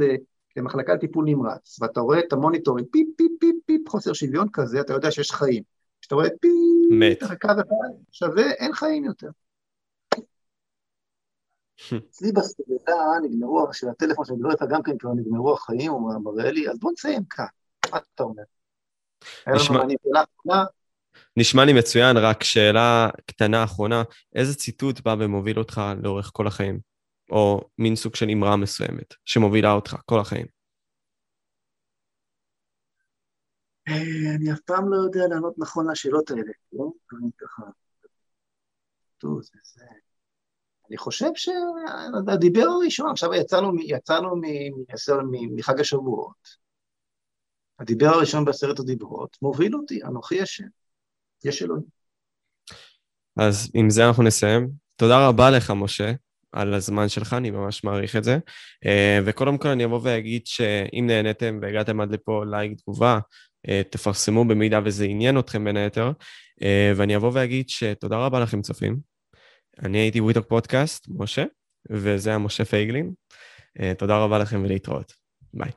למחלקה לטיפול נמרץ, ואתה רואה את המוניטורים, פיפ, פיפ, פיפ, פיפ, חוסר שוויון כזה, אתה יודע שיש חיים. כשאתה רואה פיפ, מת. קו אחד, שווה, אין חיים יותר. אצלי בסביבה נגמרו, של הטלפון שאני מדבר איתה גם כן כבר נגמרו החיים, הוא מראה לי, אז בוא נסיים כאן, מה אתה אומר? נשמע... נשמע לי מצוין, רק שאלה קטנה אחרונה, איזה ציטוט בא ומוביל אותך לאורך כל החיים? או מין סוג של אמרה מסוימת שמובילה אותך כל החיים? אה, אני אף פעם לא יודע לענות נכון לשאלות האלה, לא? אני ככה... אני חושב שהדיבר הראשון, עכשיו יצאנו, יצאנו מחג השבועות, הדיבר הראשון בעשרת הדיברות מוביל אותי, אנוכי השם, יש אלוהים. אז עם זה אנחנו נסיים. תודה רבה לך, משה. על הזמן שלך, אני ממש מעריך את זה. אה, וקודם כל אני אבוא ואגיד שאם נהניתם והגעתם עד לפה לייק תגובה, אה, תפרסמו במידה וזה עניין אתכם בין היתר. אה, ואני אבוא ואגיד שתודה רבה לכם צופים. אני הייתי וויטוק פודקאסט, משה, וזה היה משה פייגלין. תודה רבה לכם ולהתראות. ביי.